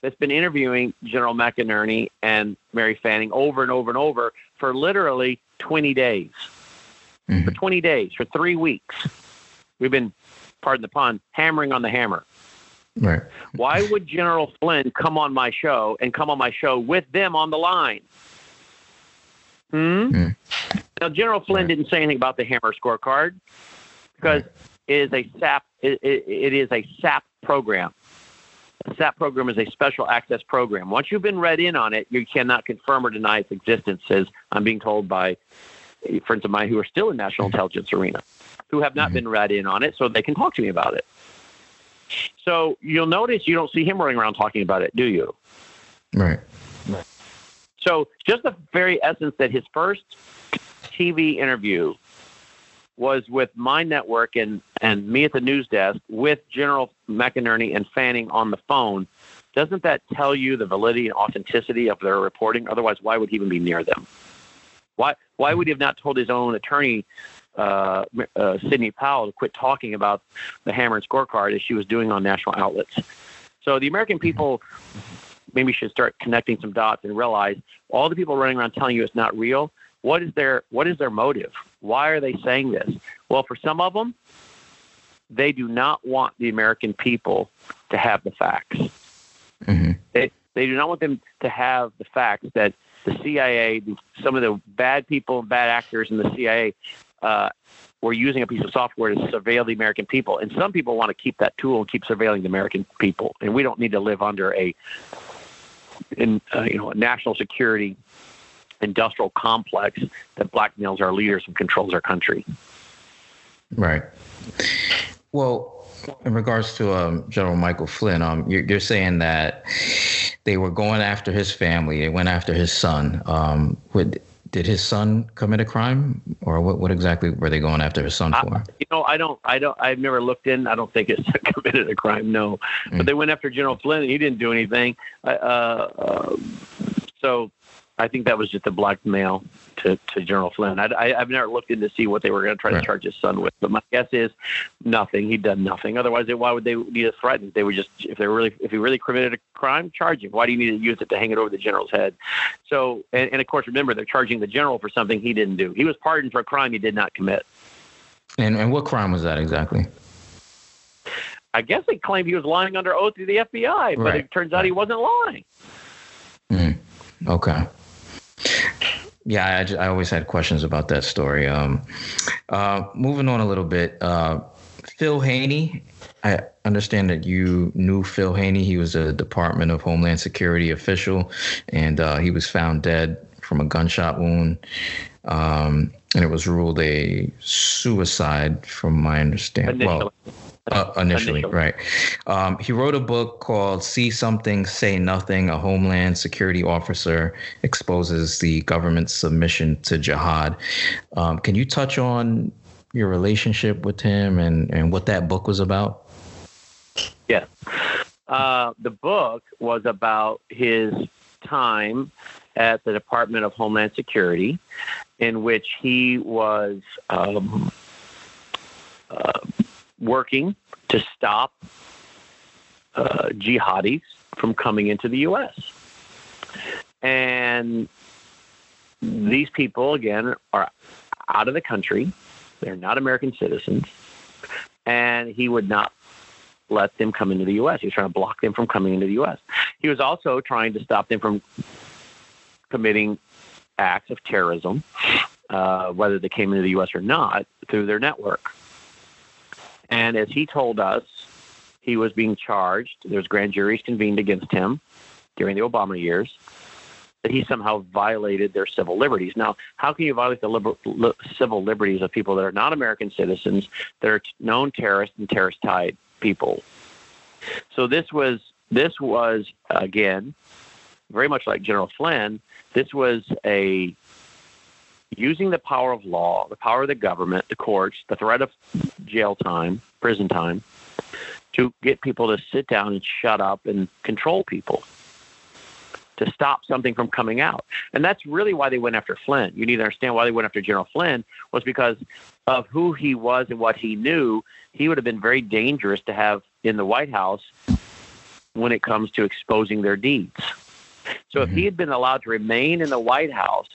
that's been interviewing General McInerney and Mary Fanning over and over and over for literally 20 days? Mm-hmm. For 20 days, for three weeks. We've been, pardon the pun, hammering on the hammer. Right. Why would General Flynn come on my show and come on my show with them on the line? Hmm? Mm. Now, General Flynn right. didn't say anything about the Hammer scorecard because right. it is a SAP. It, it, it is a SAP program. A SAP program is a special access program. Once you've been read in on it, you cannot confirm or deny its existence. As I'm being told by friends of mine who are still in national intelligence arena, who have not mm-hmm. been read in on it, so they can talk to me about it. So you'll notice you don't see him running around talking about it, do you? Right. So just the very essence that his first TV interview was with my network and, and me at the news desk with General McInerney and Fanning on the phone, doesn't that tell you the validity and authenticity of their reporting? Otherwise, why would he even be near them? Why, why would he have not told his own attorney uh, uh, Sidney Powell to quit talking about the hammer and scorecard as she was doing on national outlets. So the American people maybe should start connecting some dots and realize all the people running around telling you it's not real. What is their what is their motive? Why are they saying this? Well, for some of them, they do not want the American people to have the facts. Mm-hmm. They they do not want them to have the facts that the CIA, some of the bad people, bad actors in the CIA uh, we're using a piece of software to surveil the American people. And some people want to keep that tool and keep surveilling the American people. And we don't need to live under a, in, uh, you know, a national security industrial complex that blackmails our leaders and controls our country. Right. Well, in regards to um, General Michael Flynn, um, you're, you're, saying that they were going after his family. They went after his son. Um, did his son commit a crime, or what? What exactly were they going after his son for? Uh, you know, I don't, I don't, I've never looked in. I don't think it's committed a crime. No, mm. but they went after General Flynn. and He didn't do anything. Uh, uh, so I think that was just a blackmail to, to General Flynn. I, have never looked in to see what they were going to try right. to charge his son with, but my guess is nothing. He'd done nothing. Otherwise, they, why would they need to threaten? They would just, if they really, if he really committed a crime, charge him. Why do you need to use it to hang it over the general's head? So, and, and of course, remember they're charging the general for something he didn't do. He was pardoned for a crime he did not commit. And and what crime was that exactly? I guess they claimed he was lying under oath to the FBI, but right. it turns out he wasn't lying. Mm. Okay yeah, I, I always had questions about that story. Um, uh, moving on a little bit, uh, Phil Haney. I understand that you knew Phil Haney. He was a Department of Homeland Security official, and uh, he was found dead from a gunshot wound. Um, and it was ruled a suicide, from my understanding. Well, uh, initially, initially, right. Um, he wrote a book called See Something, Say Nothing. A Homeland Security Officer exposes the government's submission to jihad. Um, can you touch on your relationship with him and, and what that book was about? Yes. Uh, the book was about his time at the Department of Homeland Security, in which he was um, uh, working to stop uh, jihadis from coming into the U.S. And these people, again, are out of the country. They're not American citizens. And he would not let them come into the U.S. He was trying to block them from coming into the U.S. He was also trying to stop them from committing acts of terrorism, uh, whether they came into the U.S. or not, through their network. And as he told us, he was being charged. There's grand juries convened against him during the Obama years that he somehow violated their civil liberties. Now, how can you violate the liber- li- civil liberties of people that are not American citizens, that are known terrorists and terrorist-tied people? So this was this was again very much like General Flynn. This was a using the power of law, the power of the government, the courts, the threat of jail time, prison time, to get people to sit down and shut up and control people to stop something from coming out. And that's really why they went after Flynn. You need to understand why they went after General Flynn was because of who he was and what he knew. He would have been very dangerous to have in the White House when it comes to exposing their deeds. So if he mm-hmm. had been allowed to remain in the White House,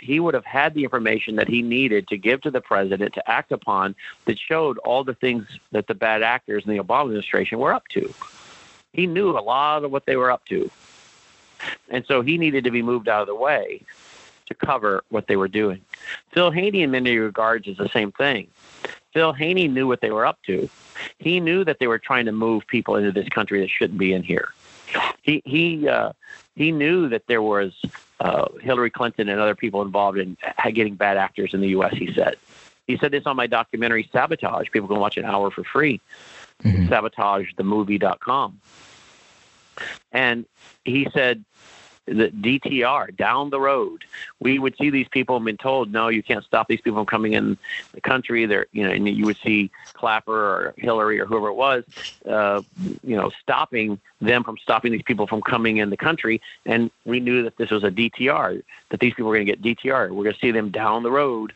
he would have had the information that he needed to give to the president to act upon that showed all the things that the bad actors in the Obama administration were up to. He knew a lot of what they were up to. And so he needed to be moved out of the way to cover what they were doing. Phil Haney, in many regards, is the same thing. Phil Haney knew what they were up to. He knew that they were trying to move people into this country that shouldn't be in here. He he uh, he knew that there was uh, Hillary Clinton and other people involved in getting bad actors in the U.S. He said. He said this on my documentary Sabotage. People can watch an hour for free. Mm-hmm. SabotageThemovie.com. And he said the DTR down the road, we would see these people and been told, no, you can't stop these people from coming in the country. They're, you know, and you would see Clapper or Hillary or whoever it was, uh, you know, stopping them from stopping these people from coming in the country. And we knew that this was a DTR, that these people were going to get DTR. We're going to see them down the road.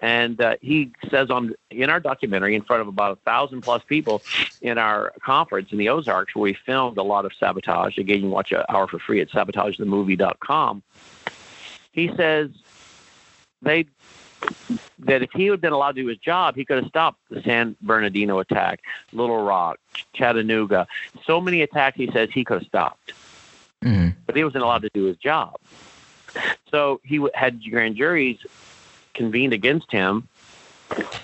And uh, he says on in our documentary, in front of about a thousand plus people in our conference in the Ozarks, where we filmed a lot of sabotage. Again, you can watch an hour for free at sabotagethemovie.com. He says they that if he had been allowed to do his job, he could have stopped the San Bernardino attack, Little Rock, Chattanooga. So many attacks, he says he could have stopped, mm-hmm. but he wasn't allowed to do his job. So he had grand juries convened against him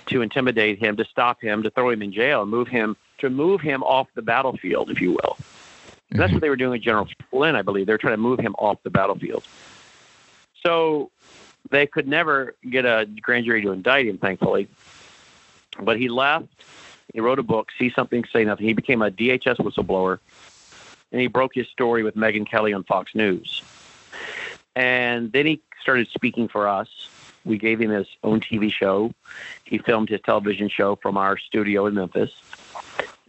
to intimidate him, to stop him, to throw him in jail, and move him to move him off the battlefield, if you will. Mm-hmm. That's what they were doing with General Flynn, I believe. They're trying to move him off the battlefield. So they could never get a grand jury to indict him, thankfully. But he left. He wrote a book, See Something, Say Nothing. He became a DHS whistleblower, and he broke his story with Megyn Kelly on Fox News. And then he started speaking for us. We gave him his own TV show. He filmed his television show from our studio in Memphis.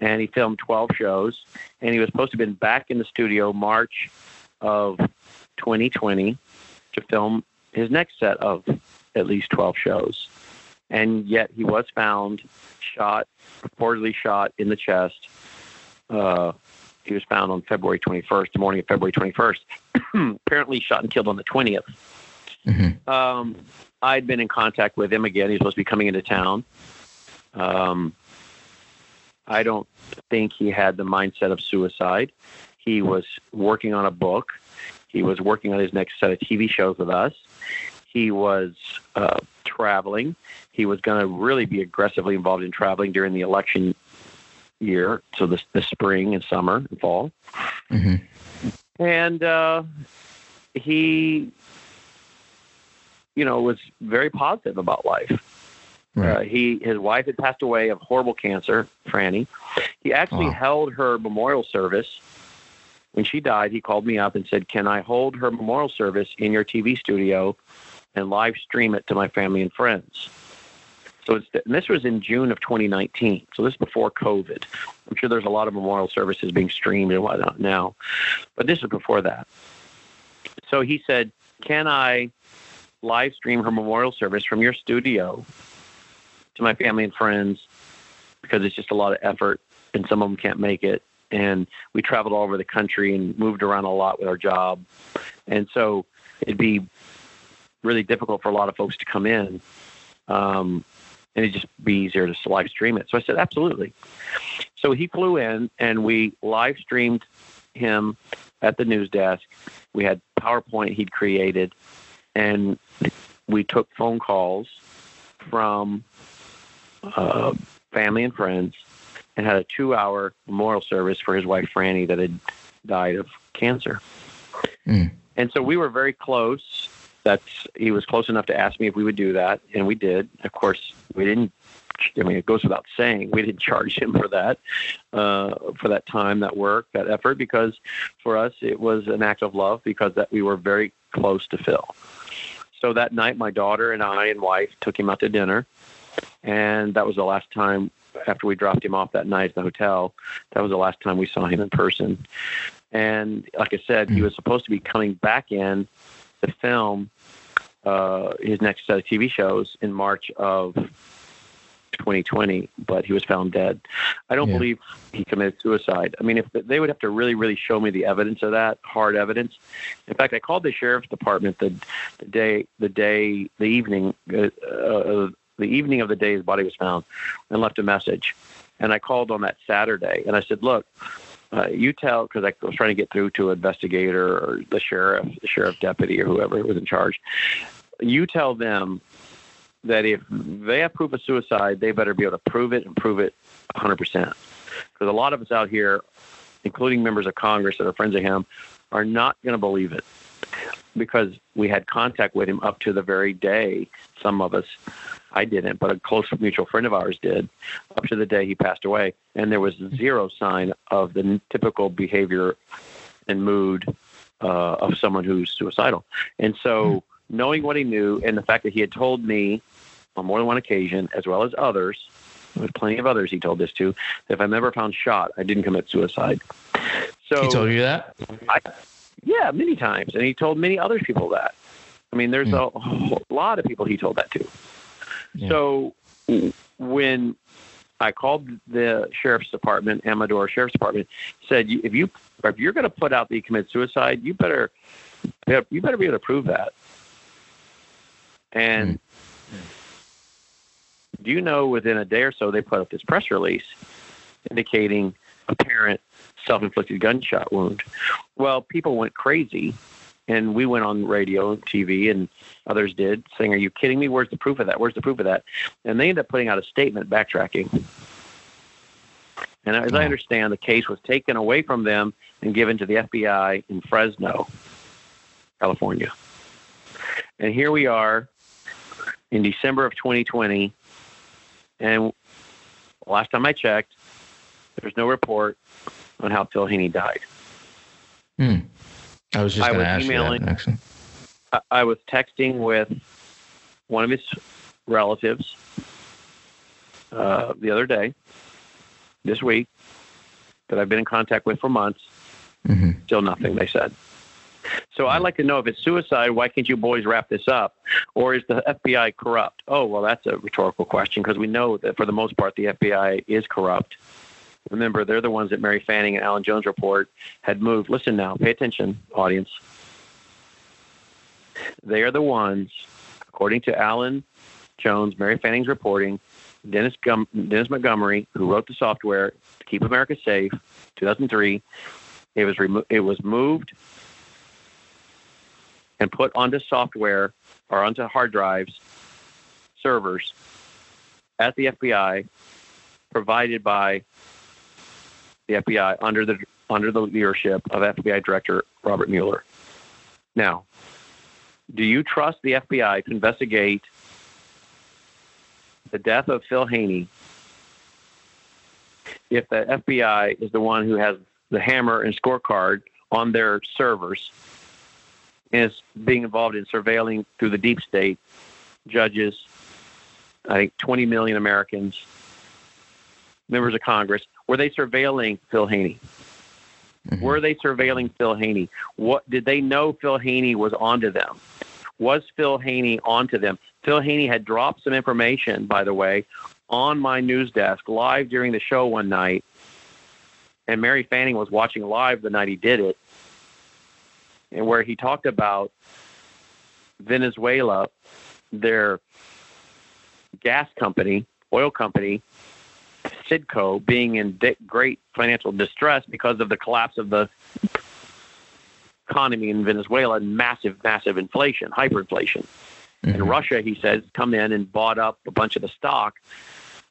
And he filmed 12 shows. And he was supposed to have been back in the studio March of 2020 to film his next set of at least 12 shows. And yet he was found shot, reportedly shot in the chest. Uh, he was found on February 21st, the morning of February 21st. Apparently shot and killed on the 20th. Mm-hmm. Um, I'd been in contact with him again. He's supposed to be coming into town. Um, I don't think he had the mindset of suicide. He was working on a book. He was working on his next set of TV shows with us. He was uh, traveling. He was going to really be aggressively involved in traveling during the election year, so the, the spring and summer and fall. Mm-hmm. And uh, he, you know, was very positive about life. Right. Uh, he his wife had passed away of horrible cancer, Franny. He actually held her memorial service when she died, he called me up and said, Can I hold her memorial service in your TV studio and live stream it to my family and friends? So this was in June of 2019. So this is before COVID. I'm sure there's a lot of memorial services being streamed and whatnot now, but this was before that. So he said, Can I live stream her memorial service from your studio to my family and friends? Because it's just a lot of effort and some of them can't make it and we traveled all over the country and moved around a lot with our job. And so it'd be really difficult for a lot of folks to come in. Um, and it'd just be easier to live stream it. So I said, absolutely. So he flew in and we live streamed him at the news desk. We had PowerPoint he'd created, and we took phone calls from uh, family and friends and had a two hour memorial service for his wife, Franny, that had died of cancer. Mm. And so we were very close. That's he was close enough to ask me if we would do that, and we did. Of course, we didn't I mean, it goes without saying, we didn't charge him for that, uh, for that time, that work, that effort, because for us it was an act of love because that we were very close to Phil. So that night, my daughter and I and wife took him out to dinner, and that was the last time after we dropped him off that night at the hotel. That was the last time we saw him in person. And like I said, he hmm. was supposed to be coming back in to film uh, his next set of TV shows in March of 2020, but he was found dead. I don't yeah. believe he committed suicide. I mean, if they would have to really, really show me the evidence of that, hard evidence. In fact, I called the sheriff's department the, the day, the day, the evening, uh, uh, the evening of the day his body was found, and left a message. And I called on that Saturday, and I said, "Look, uh, you tell because I was trying to get through to an investigator or the sheriff, the sheriff deputy, or whoever was in charge. You tell them that if they have proof of suicide, they better be able to prove it and prove it 100%. Because a lot of us out here, including members of Congress that are friends of him, are not going to believe it because we had contact with him up to the very day. Some of us, I didn't, but a close mutual friend of ours did, up to the day he passed away. And there was zero sign of the typical behavior and mood uh, of someone who's suicidal. And so, knowing what he knew and the fact that he had told me on more than one occasion, as well as others, with plenty of others he told this to, that if I'm ever found shot, I didn't commit suicide. So he told you that? I, yeah, many times, and he told many other people that. I mean, there's mm. a, a lot of people he told that to. Yeah. So when I called the sheriff's department, Amador Sheriff's Department, said if you if you're going to put out that you commit suicide, you better you better be able to prove that. And mm. do you know within a day or so they put up this press release indicating apparent self-inflicted gunshot wound. Well, people went crazy, and we went on radio and TV, and others did, saying, "Are you kidding me? Where's the proof of that? Where's the proof of that?" And they ended up putting out a statement backtracking. And as I understand, the case was taken away from them and given to the FBI in Fresno, California. And here we are in December of 2020. And last time I checked, there's no report on how Phil Haney died. Hmm. I was just going to ask emailing, you that. I, I was texting with one of his relatives uh, the other day, this week, that I've been in contact with for months. Mm-hmm. Still nothing, they said. So I'd like to know if it's suicide, why can't you boys wrap this up? Or is the FBI corrupt? Oh, well, that's a rhetorical question because we know that for the most part the FBI is corrupt. Remember, they're the ones that Mary Fanning and Alan Jones report had moved. Listen now, pay attention, audience. They are the ones, according to Alan Jones, Mary Fanning's reporting, Dennis, Gum- Dennis Montgomery, who wrote the software to keep America safe, 2003. It was remo- it was moved and put onto software or onto hard drives, servers at the FBI, provided by the FBI under the under the leadership of FBI Director Robert Mueller. Now, do you trust the FBI to investigate the death of Phil Haney if the FBI is the one who has the hammer and scorecard on their servers and is being involved in surveilling through the deep state judges, I think 20 million Americans, members of Congress, were they surveilling Phil Haney? Mm-hmm. Were they surveilling Phil Haney? What did they know Phil Haney was onto them? Was Phil Haney onto them? Phil Haney had dropped some information, by the way, on my news desk live during the show one night, and Mary Fanning was watching live the night he did it, and where he talked about Venezuela, their gas company, oil company, Citgo, being in great financial distress because of the collapse of the economy in Venezuela and massive, massive inflation, hyperinflation. Mm-hmm. And Russia, he says, come in and bought up a bunch of the stock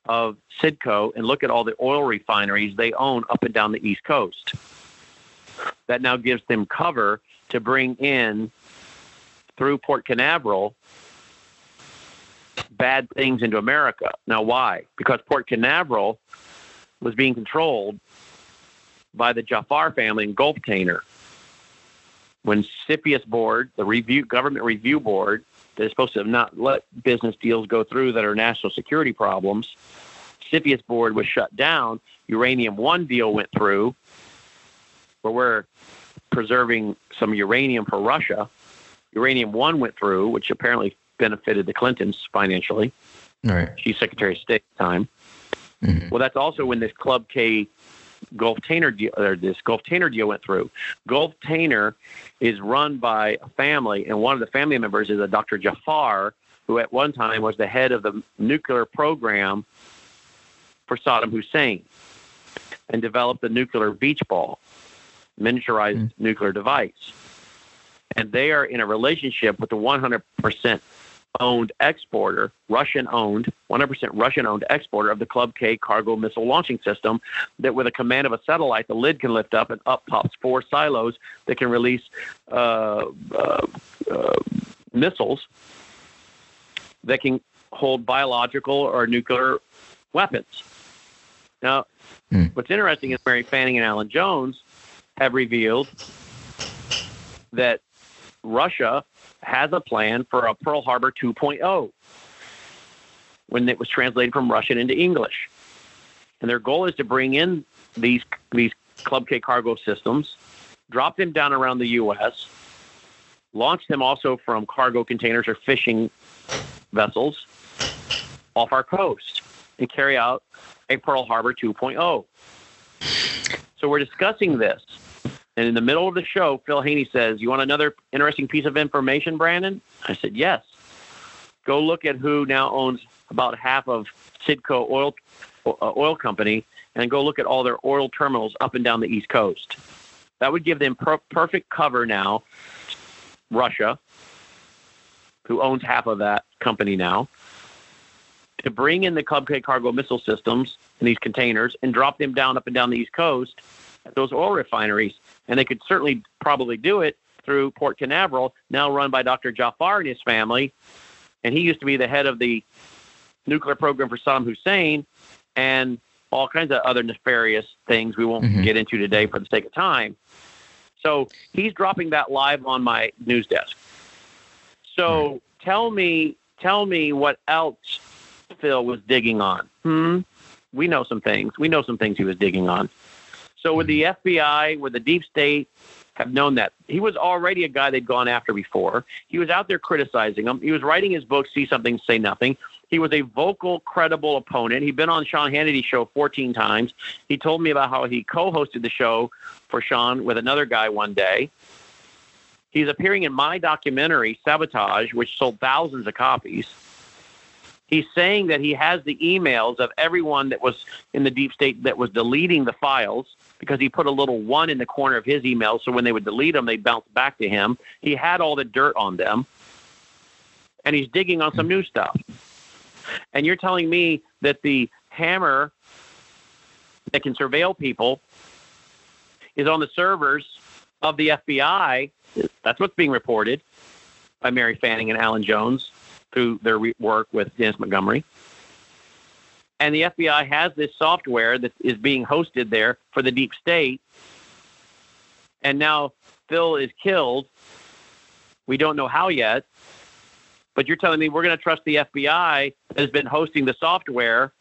of Citgo and look at all the oil refineries they own up and down the East Coast. That now gives them cover to bring in through Port Canaveral bad things into America. Now, why? Because Port Canaveral was being controlled by the Jafar family and Gulftainer. When CFIUS board, the review government review board, that is supposed to not let business deals go through that are national security problems, CFIUS board was shut down. Uranium One deal went through, where we're preserving some uranium for Russia. Uranium One went through, which apparently benefited the Clintons financially. Right. She's Secretary of State at the time. Mm-hmm. Well, that's also when this Club K Gulftainer deal, or this Gulftainer deal went through. Gulftainer is run by a family, and one of the family members is a Dr. Jafar, who at one time was the head of the nuclear program for Saddam Hussein and developed the nuclear beach ball, miniaturized mm. nuclear device. And they are in a relationship with the 100% owned exporter, Russian owned, 100% Russian owned exporter of the Club K cargo missile launching system that with a command of a satellite, the lid can lift up and up pops four silos that can release uh, uh, uh, missiles that can hold biological or nuclear weapons. Now, hmm. what's interesting is Mary Fanning and Alan Jones have revealed that Russia has a plan for a Pearl Harbor 2.0 when it was translated from Russian into English. And their goal is to bring in these these Club K cargo systems, drop them down around the U.S., launch them also from cargo containers or fishing vessels off our coast, and carry out a Pearl Harbor 2.0. So we're discussing this. And in the middle of the show, Phil Haney says, You want another interesting piece of information, Brannon? I said, Yes. Go look at who now owns about half of Citgo Oil, uh, oil Company and go look at all their oil terminals up and down the East Coast. That would give them per- perfect cover now. Russia, who owns half of that company now, to bring in the Club K cargo missile systems in these containers and drop them down up and down the East Coast at those oil refineries. And they could certainly probably do it through Port Canaveral, now run by Dr. Jafar and his family. And he used to be the head of the nuclear program for Saddam Hussein and all kinds of other nefarious things we won't mm-hmm. get into today for the sake of time. So he's dropping that live on my news desk. So right. tell me, tell me what else Phil was digging on. Hmm. We know some things. We know some things he was digging on. So with the FBI, with the deep state, have known that he was already a guy they'd gone after before. He was out there criticizing him. He was writing his book, See Something, Say Nothing. He was a vocal, credible opponent. He'd been on Sean Hannity's show 14 times. He told me about how he co-hosted the show for Sean with another guy one day. He's appearing in my documentary, Sabotage, which sold thousands of copies he's saying that he has the emails of everyone that was in the deep state that was deleting the files because he put a little one in the corner of his email so when they would delete them they bounced back to him. He had all the dirt on them. And he's digging on some new stuff. And you're telling me that the hammer that can surveil people is on the servers of the FBI that's what's being reported by Mary Fanning and Alan Jones through their work with Dennis Montgomery. And the FBI has this software that is being hosted there for the deep state. And now Phil is killed. We don't know how yet. But you're telling me we're going to trust the FBI that has been hosting the software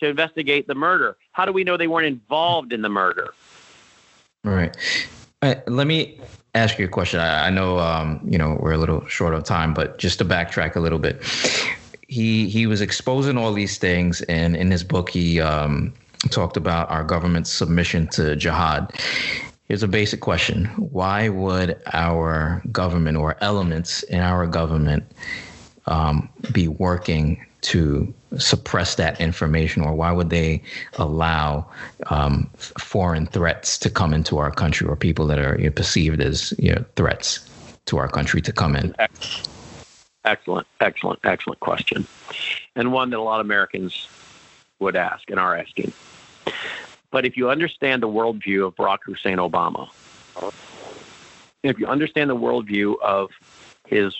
to investigate the murder. How do we know they weren't involved in the murder? All right. Uh, let me ask you a question. I, I know um, you know we're a little short of time, but just to backtrack a little bit, he he was exposing all these things, and in his book he um, talked about our government's submission to jihad. here's a basic question: Why would our government or elements in our government um, be working to suppress that information, or why would they allow um, foreign threats to come into our country, or people that are you know, perceived as you know, threats to our country to come in? Excellent, excellent, excellent question, and one that a lot of Americans would ask and are asking. But if you understand the worldview of Barack Hussein Obama, if you understand the worldview of his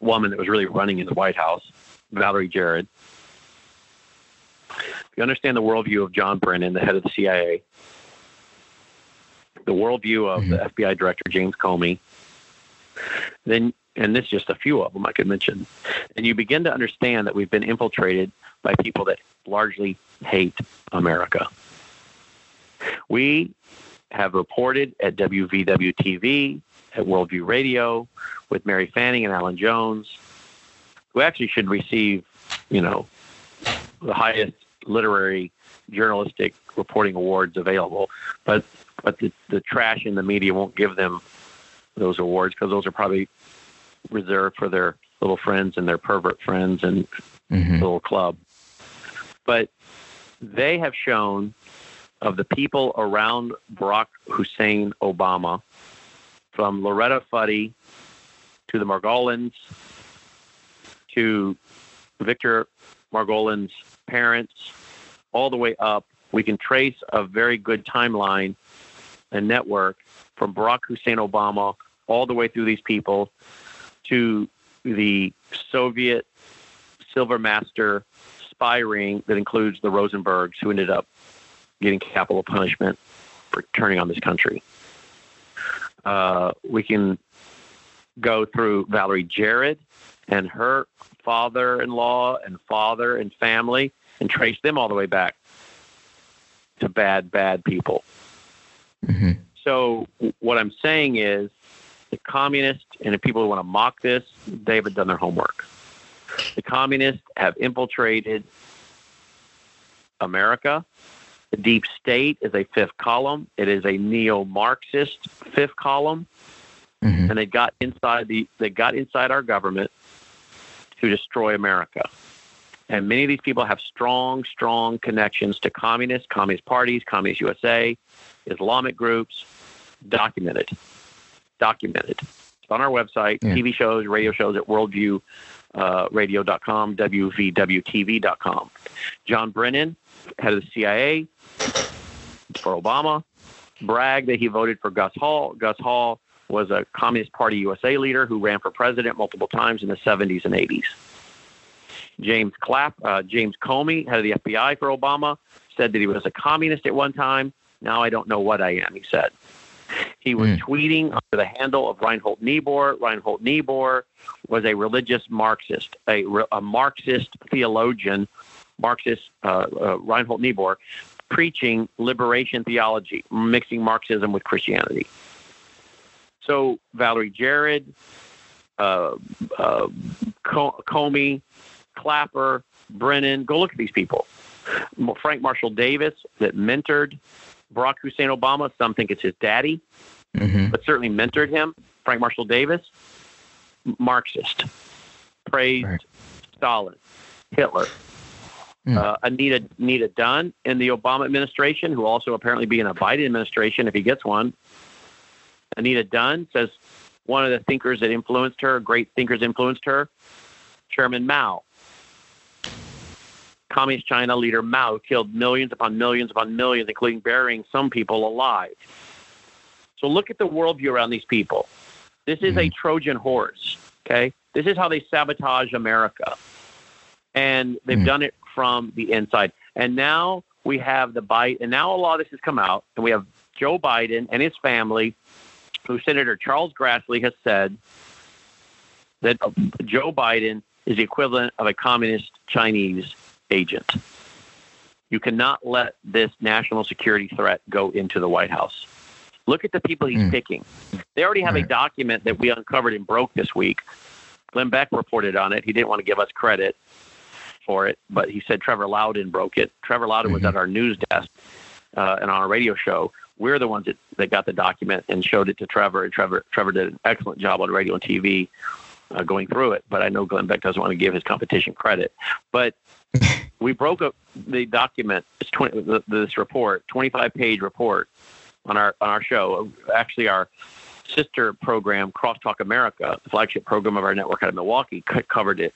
woman that was really running in the White House, Valerie Jarrett, if you understand the worldview of John Brennan, the head of the CIA, the worldview of mm-hmm. the FBI director James Comey, then and this is just a few of them I could mention, and you begin to understand that we've been infiltrated by people that largely hate America. We have reported at WVW TV, at Worldview Radio, with Mary Fanning and Alan Jones, who actually should receive, you know, the highest literary journalistic reporting awards available. But but the, the trash in the media won't give them those awards because those are probably reserved for their little friends and their pervert friends and mm-hmm. little club. But they have shown of the people around Barack Hussein Obama, from Loretta Fuddy to the Margolins to Victor Margolin's parents, all the way up. We can trace a very good timeline and network from Barack Hussein Obama all the way through these people to the Soviet Silvermaster spy ring that includes the Rosenbergs, who ended up getting capital punishment for turning on this country. Uh, we can go through Valerie Jarrett and her father-in-law and father and family and trace them all the way back to bad, bad people. Mm-hmm. So what I'm saying is the communists and the people who want to mock this, they haven't done their homework. The communists have infiltrated America. The deep state is a fifth column. It is a neo-Marxist fifth column, mm-hmm. and they got inside the they got inside our government to destroy America. And many of these people have strong, strong connections to communists, communist parties, Communist USA, Islamic groups, documented. Documented. It's on our website, yeah. TV shows, radio shows at Worldview uh, radio.com, WVWTV.com. John Brennan, head of the CIA for Obama, bragged that he voted for Gus Hall. Gus Hall was a Communist Party USA leader who ran for president multiple times in the 70s and 80s. James Clapp, uh, James Comey, head of the FBI for Obama, said that he was a communist at one time. Now I don't know what I am, he said. He was mm. tweeting under the handle of Reinhold Niebuhr. Reinhold Niebuhr was a religious Marxist, a, a Marxist theologian, Marxist uh, uh, Reinhold Niebuhr, preaching liberation theology, mixing Marxism with Christianity. So Valerie Jarrett, uh, uh, Comey, Clapper, Brennan, go look at these people. Frank Marshall Davis that mentored Barack Hussein Obama. Some think it's his daddy, mm-hmm. but certainly mentored him. Frank Marshall Davis, Marxist, praised right. Stalin, Hitler. Mm. Uh, Anita Anita Dunn in the Obama administration, who also apparently be in a Biden administration if he gets one. Anita Dunn says one of the thinkers that influenced her, great thinkers influenced her, Chairman Mao. Communist China leader Mao killed millions upon millions upon millions, including burying some people alive. So look at the worldview around these people. This is mm-hmm. a Trojan horse. Okay, this is how they sabotage America, and they've mm-hmm. done it from the inside. And now we have the bite, and now a lot of this has come out, and we have Joe Biden and his family, who Senator Charles Grassley has said that Joe Biden is the equivalent of a communist Chinese agent. You cannot let this national security threat go into the White House. Look at the people he's mm. picking. They already have right. a document that we uncovered and broke this week. Glenn Beck reported on it. He didn't want to give us credit for it, but he said Trevor Loudon broke it. Trevor Loudon mm-hmm. was at our news desk uh, and on our radio show We're the ones that, that got the document and showed it to Trevor, and Trevor Trevor did an excellent job on radio and TV uh, going through it. But I know Glenn Beck doesn't want to give his competition credit. But we broke up the document. It's 20, this report, 25 page report on our on our show. Actually, our sister program, Crosstalk America, the flagship program of our network out of Milwaukee, covered it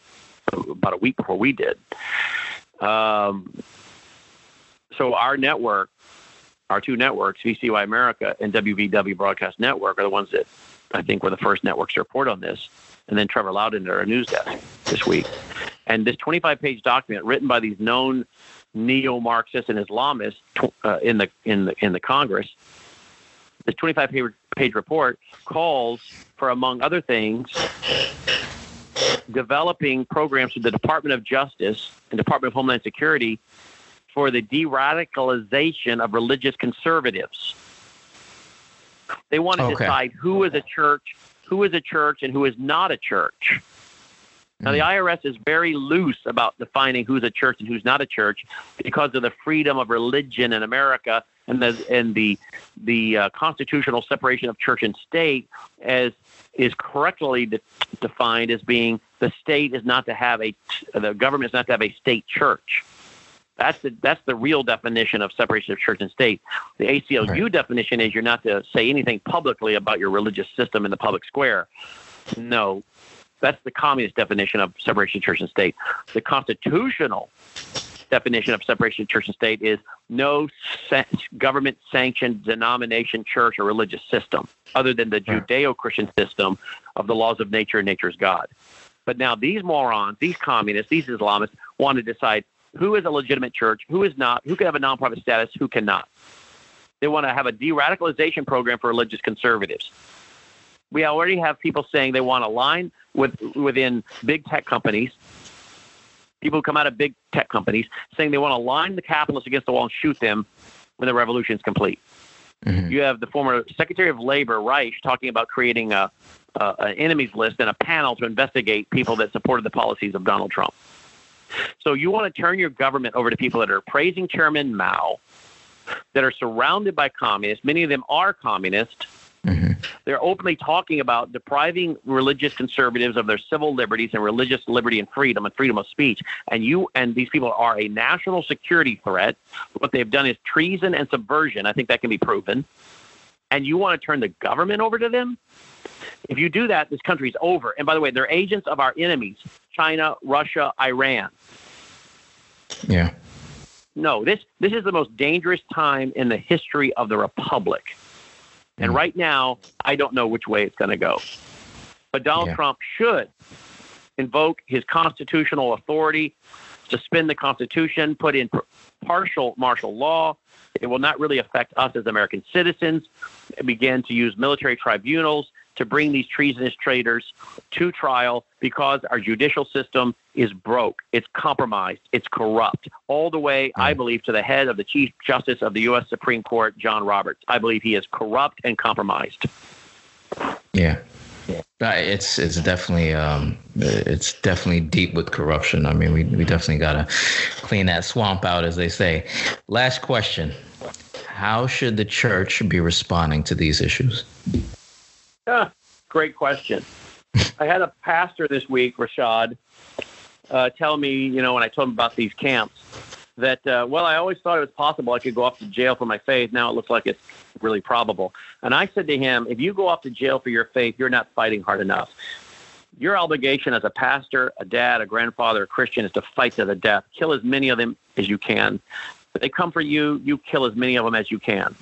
about a week before we did. Um, so our network, our two networks, VCY America and WVW Broadcast Network, are the ones that I think were the first networks to report on this. And then Trevor Loudon at our news desk this week. And this 25-page document written by these known neo-Marxists and Islamists uh, in the in the in the Congress. This 25-page report calls for, among other things, developing programs through the Department of Justice and Department of Homeland Security for the de-radicalization of religious conservatives. They want to okay. decide who is a church, who is a church, and who is not a church. Now, the hmm. IRS is very loose about defining who's a church and who's not a church because of the freedom of religion in America and the and the the uh, constitutional separation of church and state as is correctly de- defined as being the state is not to have a the government is not to have a state church. That's the that's the real definition of separation of church and state. The ACLU right. definition is you're not to say anything publicly about your religious system in the public square. No, that's the communist definition of separation of church and state. The constitutional definition of separation of church and state is no government sanctioned denomination, church, or religious system other than the Judeo Christian system of the laws of nature and nature's God. But now these morons, these communists, these Islamists want to decide who is a legitimate church, who is not, who can have a nonprofit status, who cannot. They want to have a de radicalization program for religious conservatives. We already have people saying they want to align with within big tech companies, people who come out of big tech companies, saying they want to line the capitalists against the wall and shoot them when the revolution is complete. Mm-hmm. You have the former Secretary of Labor Reich talking about creating a, a, an enemies list and a panel to investigate people that supported the policies of Donald Trump. So you want to turn your government over to people that are praising Chairman Mao, that are surrounded by communists. Many of them are communists. Mm-hmm. They're openly talking about depriving religious conservatives of their civil liberties and religious liberty and freedom and freedom of speech. And you and these people are a national security threat. What they've done is treason and subversion. I think that can be proven. And you want to turn the government over to them? If you do that, this country's over. And by the way, they're agents of our enemies China, Russia, Iran. Yeah. No, this, this is the most dangerous time in the history of the Republic. And mm. right now, I don't know which way it's going to go. But Donald yeah. Trump should invoke his constitutional authority, suspend the Constitution, put in partial martial law. It will not really affect us as American citizens. Begin to use military tribunals to bring these treasonous traitors to trial because our judicial system is broke, it's compromised, it's corrupt, all the way, I believe, to the head of the Chief Justice of the U.S. Supreme Court, John Roberts. I believe he is corrupt and compromised. Yeah. It's it's definitely um, it's definitely deep with corruption. I mean, we we definitely gotta clean that swamp out, as they say. Last question: How should the church be responding to these issues? Ah, great question. I had a pastor this week, Rashad, uh, tell me, you know, when I told him about these camps, that, uh, well, I always thought it was possible I could go off to jail for my faith. Now it looks like it's really probable. And I said to him, if you go off to jail for your faith, you're not fighting hard enough. Your obligation as a pastor, a dad, a grandfather, a Christian is to fight to the death. Kill as many of them as you can. If they come for you, you kill as many of them as you can.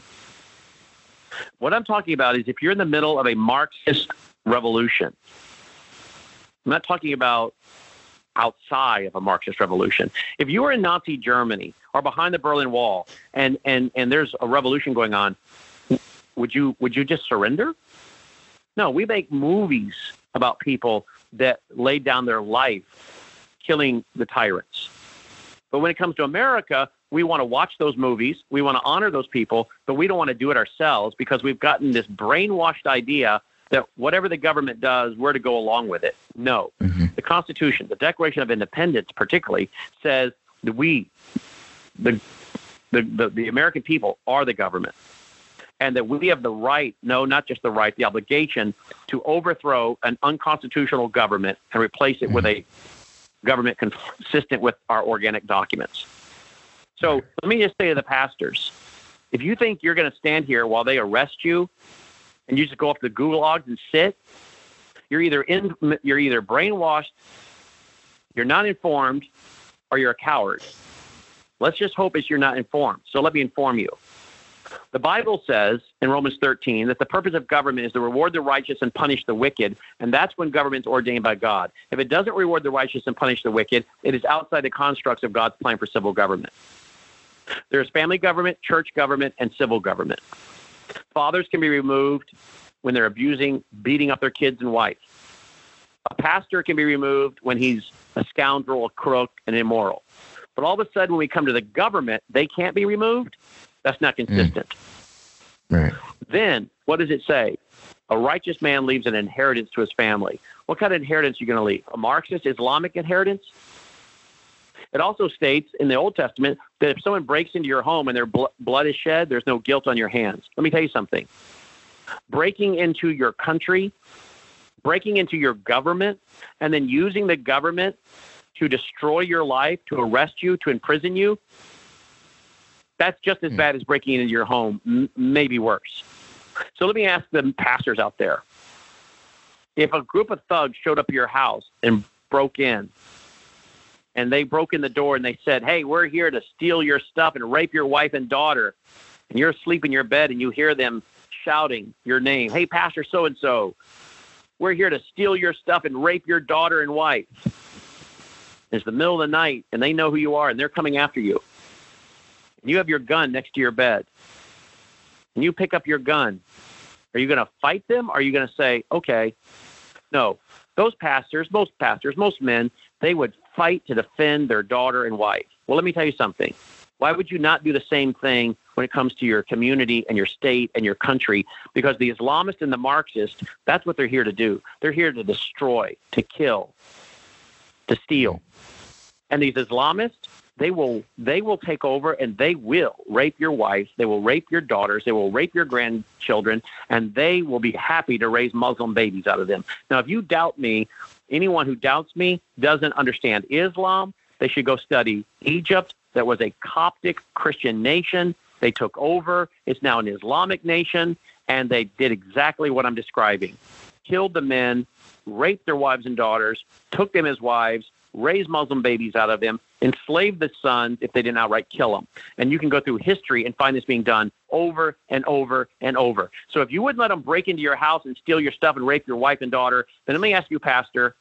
What I'm talking about is if you're in the middle of a Marxist revolution, I'm not talking about outside of a Marxist revolution. If you were in Nazi Germany or behind the Berlin Wall and, and, and there's a revolution going on, would you would you just surrender? No, we make movies about people that laid down their life killing the tyrants. But when it comes to America, we want to watch those movies, we want to honor those people, but we don't want to do it ourselves because we've gotten this brainwashed idea that whatever the government does, we're to go along with it. No. Mm-hmm. The Constitution, the Declaration of Independence particularly, says that we, the, the, the, the American people, are the government. and that we have the right, no, not just the right, the obligation to overthrow an unconstitutional government and replace it mm-hmm. with a government consistent with our organic documents. So let me just say to the pastors if you think you're going to stand here while they arrest you and you just go up to the gulags and sit, you're either in, you're either brainwashed, you're not informed, or you're a coward. Let's just hope it's you're not informed. So let me inform you. The Bible says in Romans 13 that the purpose of government is to reward the righteous and punish the wicked, and that's when government's ordained by God. If it doesn't reward the righteous and punish the wicked, it is outside the constructs of God's plan for civil government. There's family government, church government, and civil government. Fathers can be removed when they're abusing, beating up their kids and wife. A pastor can be removed when he's a scoundrel, a crook, and immoral. But all of a sudden, when we come to the government, they can't be removed. That's not consistent. Mm. Right. Then, what does it say? A righteous man leaves an inheritance to his family. What kind of inheritance are you going to leave? A Marxist Islamic inheritance? It also states in the Old Testament that if someone breaks into your home and their bl- blood is shed, there's no guilt on your hands. Let me tell you something. Breaking into your country, breaking into your government, and then using the government to destroy your life, to arrest you, to imprison you, that's just as hmm. bad as breaking into your home, m- maybe worse. So let me ask the pastors out there. If a group of thugs showed up at your house and broke in, and they broke in the door and they said, Hey, we're here to steal your stuff and rape your wife and daughter. And you're asleep in your bed and you hear them shouting your name. Hey, Pastor so and so, we're here to steal your stuff and rape your daughter and wife. It's the middle of the night and they know who you are and they're coming after you. And you have your gun next to your bed. And you pick up your gun. Are you going to fight them? Are you going to say, okay, no, those pastors, most pastors, most men, they would fight to defend their daughter and wife. Well, let me tell you something. Why would you not do the same thing when it comes to your community and your state and your country? Because the Islamists and the Marxists, that's what they're here to do. They're here to destroy, to kill, to steal. And these Islamists, they will they will take over and they will rape your wife, they will rape your daughters, they will rape your grandchildren, and they will be happy to raise Muslim babies out of them. Now, if you doubt me, anyone who doubts me doesn't understand Islam. They should go study Egypt. That was a Coptic Christian nation. They took over. It's now an Islamic nation, and they did exactly what I'm describing. Killed the men, raped their wives and daughters, took them as wives, raised Muslim babies out of them, enslaved the sons if they didn't outright kill them. And you can go through history and find this being done over and over and over. So if you wouldn't let them break into your house and steal your stuff and rape your wife and daughter, then let me ask you, Pastor,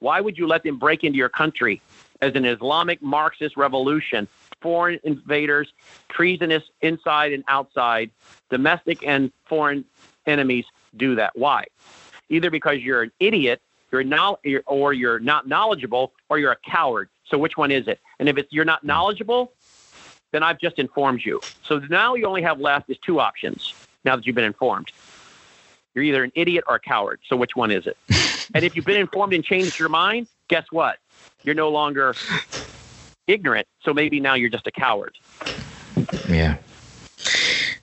why would you let them break into your country as an Islamic Marxist revolution? Foreign invaders, treasonous inside and outside, domestic and foreign enemies do that. Why? Either because you're an idiot you're not, or you're not knowledgeable, or you're a coward. So which one is it? And if it's you're not hmm. knowledgeable, then I've just informed you. So now you only have left is two options. Now that you've been informed, you're either an idiot or a coward. So which one is it? and if you've been informed and changed your mind, guess what? You're no longer ignorant. So maybe now you're just a coward. Yeah.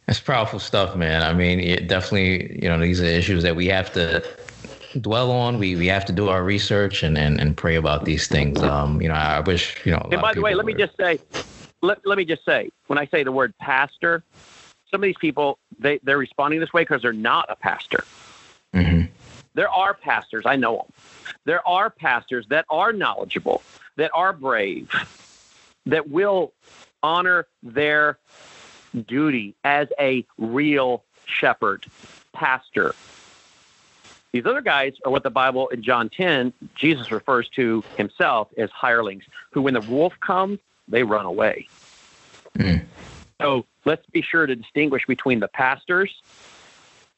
That's powerful stuff, man. I mean, it definitely, you know, these are issues that we have to dwell on. We we have to do our research and and, and pray about these things. Um, you know, I wish you know. And by the way, let were... me just say, let, let me just say, when I say the word pastor, some of these people they they're responding this way because they're not a pastor. Mm-hmm. There are pastors, I know them. There are pastors that are knowledgeable, that are brave, that will honor their duty as a real shepherd, pastor, these other guys are what the Bible in John 10, Jesus refers to himself as hirelings, who when the wolf comes, they run away. Mm. So let's be sure to distinguish between the pastors,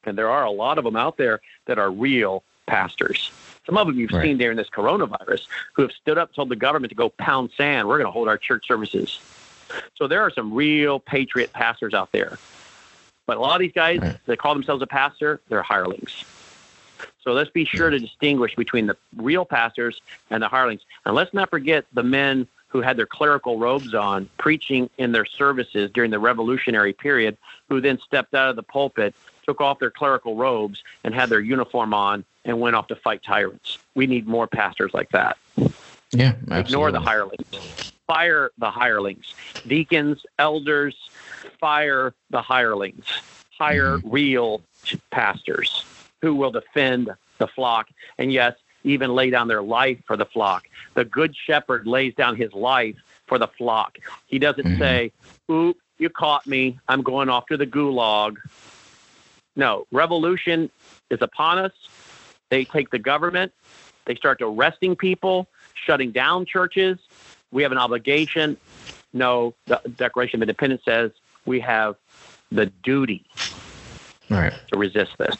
and there are a lot of them out there that are real pastors. Some of them you've right. seen during this coronavirus who have stood up, told the government to go pound sand. We're going to hold our church services. So there are some real patriot pastors out there. But a lot of these guys right. that call themselves a pastor, they're hirelings. So let's be sure to distinguish between the real pastors and the hirelings. And let's not forget the men who had their clerical robes on, preaching in their services during the revolutionary period, who then stepped out of the pulpit, took off their clerical robes, and had their uniform on and went off to fight tyrants. We need more pastors like that. Yeah, absolutely. Ignore the hirelings. Fire the hirelings. Deacons, elders, fire the hirelings. Hire mm-hmm. real pastors who will defend the flock. And yes, even lay down their life for the flock. The good shepherd lays down his life for the flock. He doesn't mm-hmm. say, Oop, you caught me. I'm going off to the gulag. No, revolution is upon us. They take the government, they start arresting people, shutting down churches. We have an obligation. No, the Declaration of Independence says we have the duty right. to resist this.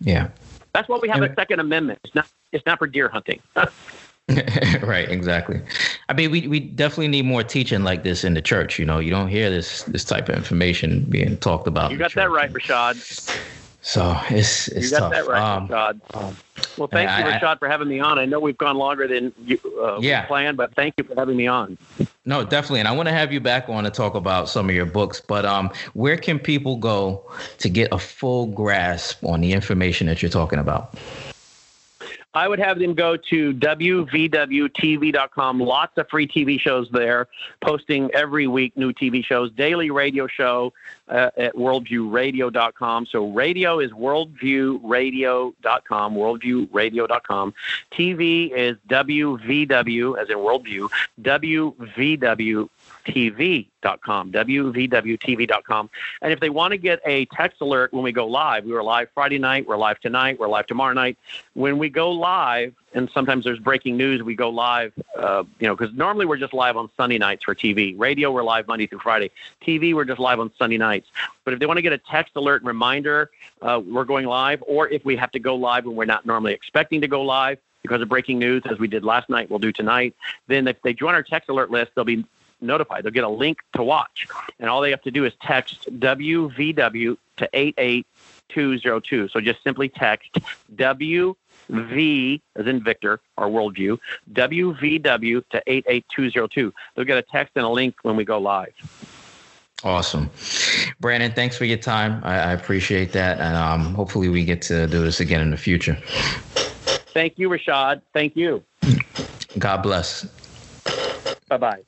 Yeah. That's why we have a Second Amendment. It's not it's not for deer hunting. right, exactly. I mean, we, we definitely need more teaching like this in the church. You know, you don't hear this this type of information being talked about. You got that right, Rashad. So it's it's you got tough. that right, um, Rashad. Well, thank I, you, Rashad, for having me on. I know we've gone longer than you uh, yeah. planned, but thank you for having me on. No, definitely, and I want to have you back on to talk about some of your books. But um, where can people go to get a full grasp on the information that you're talking about? I would have them go to wvwtv.com. Lots of free TV shows there, posting every week new TV shows, daily radio show uh, at worldviewradio.com. So radio is worldviewradio.com, worldviewradio.com. TV is WVW, as in worldview, WVW WVWTV.com, WVWTV.com. And if they want to get a text alert when we go live, we were live Friday night, we're live tonight, we're live tomorrow night. When we go live, and sometimes there's breaking news, we go live, uh, you know, because normally we're just live on Sunday nights for TV. Radio, we're live Monday through Friday. TV, we're just live on Sunday nights. But if they want to get a text alert reminder, uh, we're going live, or if we have to go live when we're not normally expecting to go live, because of breaking news, as we did last night, we'll do tonight. Then if they join our text alert list, they'll be notified. They'll get a link to watch, and all they have to do is text WVW to 88202. So just simply text WV as in Victor or Worldview WVW to 88202. They'll get a text and a link when we go live. Awesome, Brannon. Thanks for your time. I, I appreciate that, and um, hopefully we get to do this again in the future. Thank you, Rashad. Thank you. God bless. Bye bye.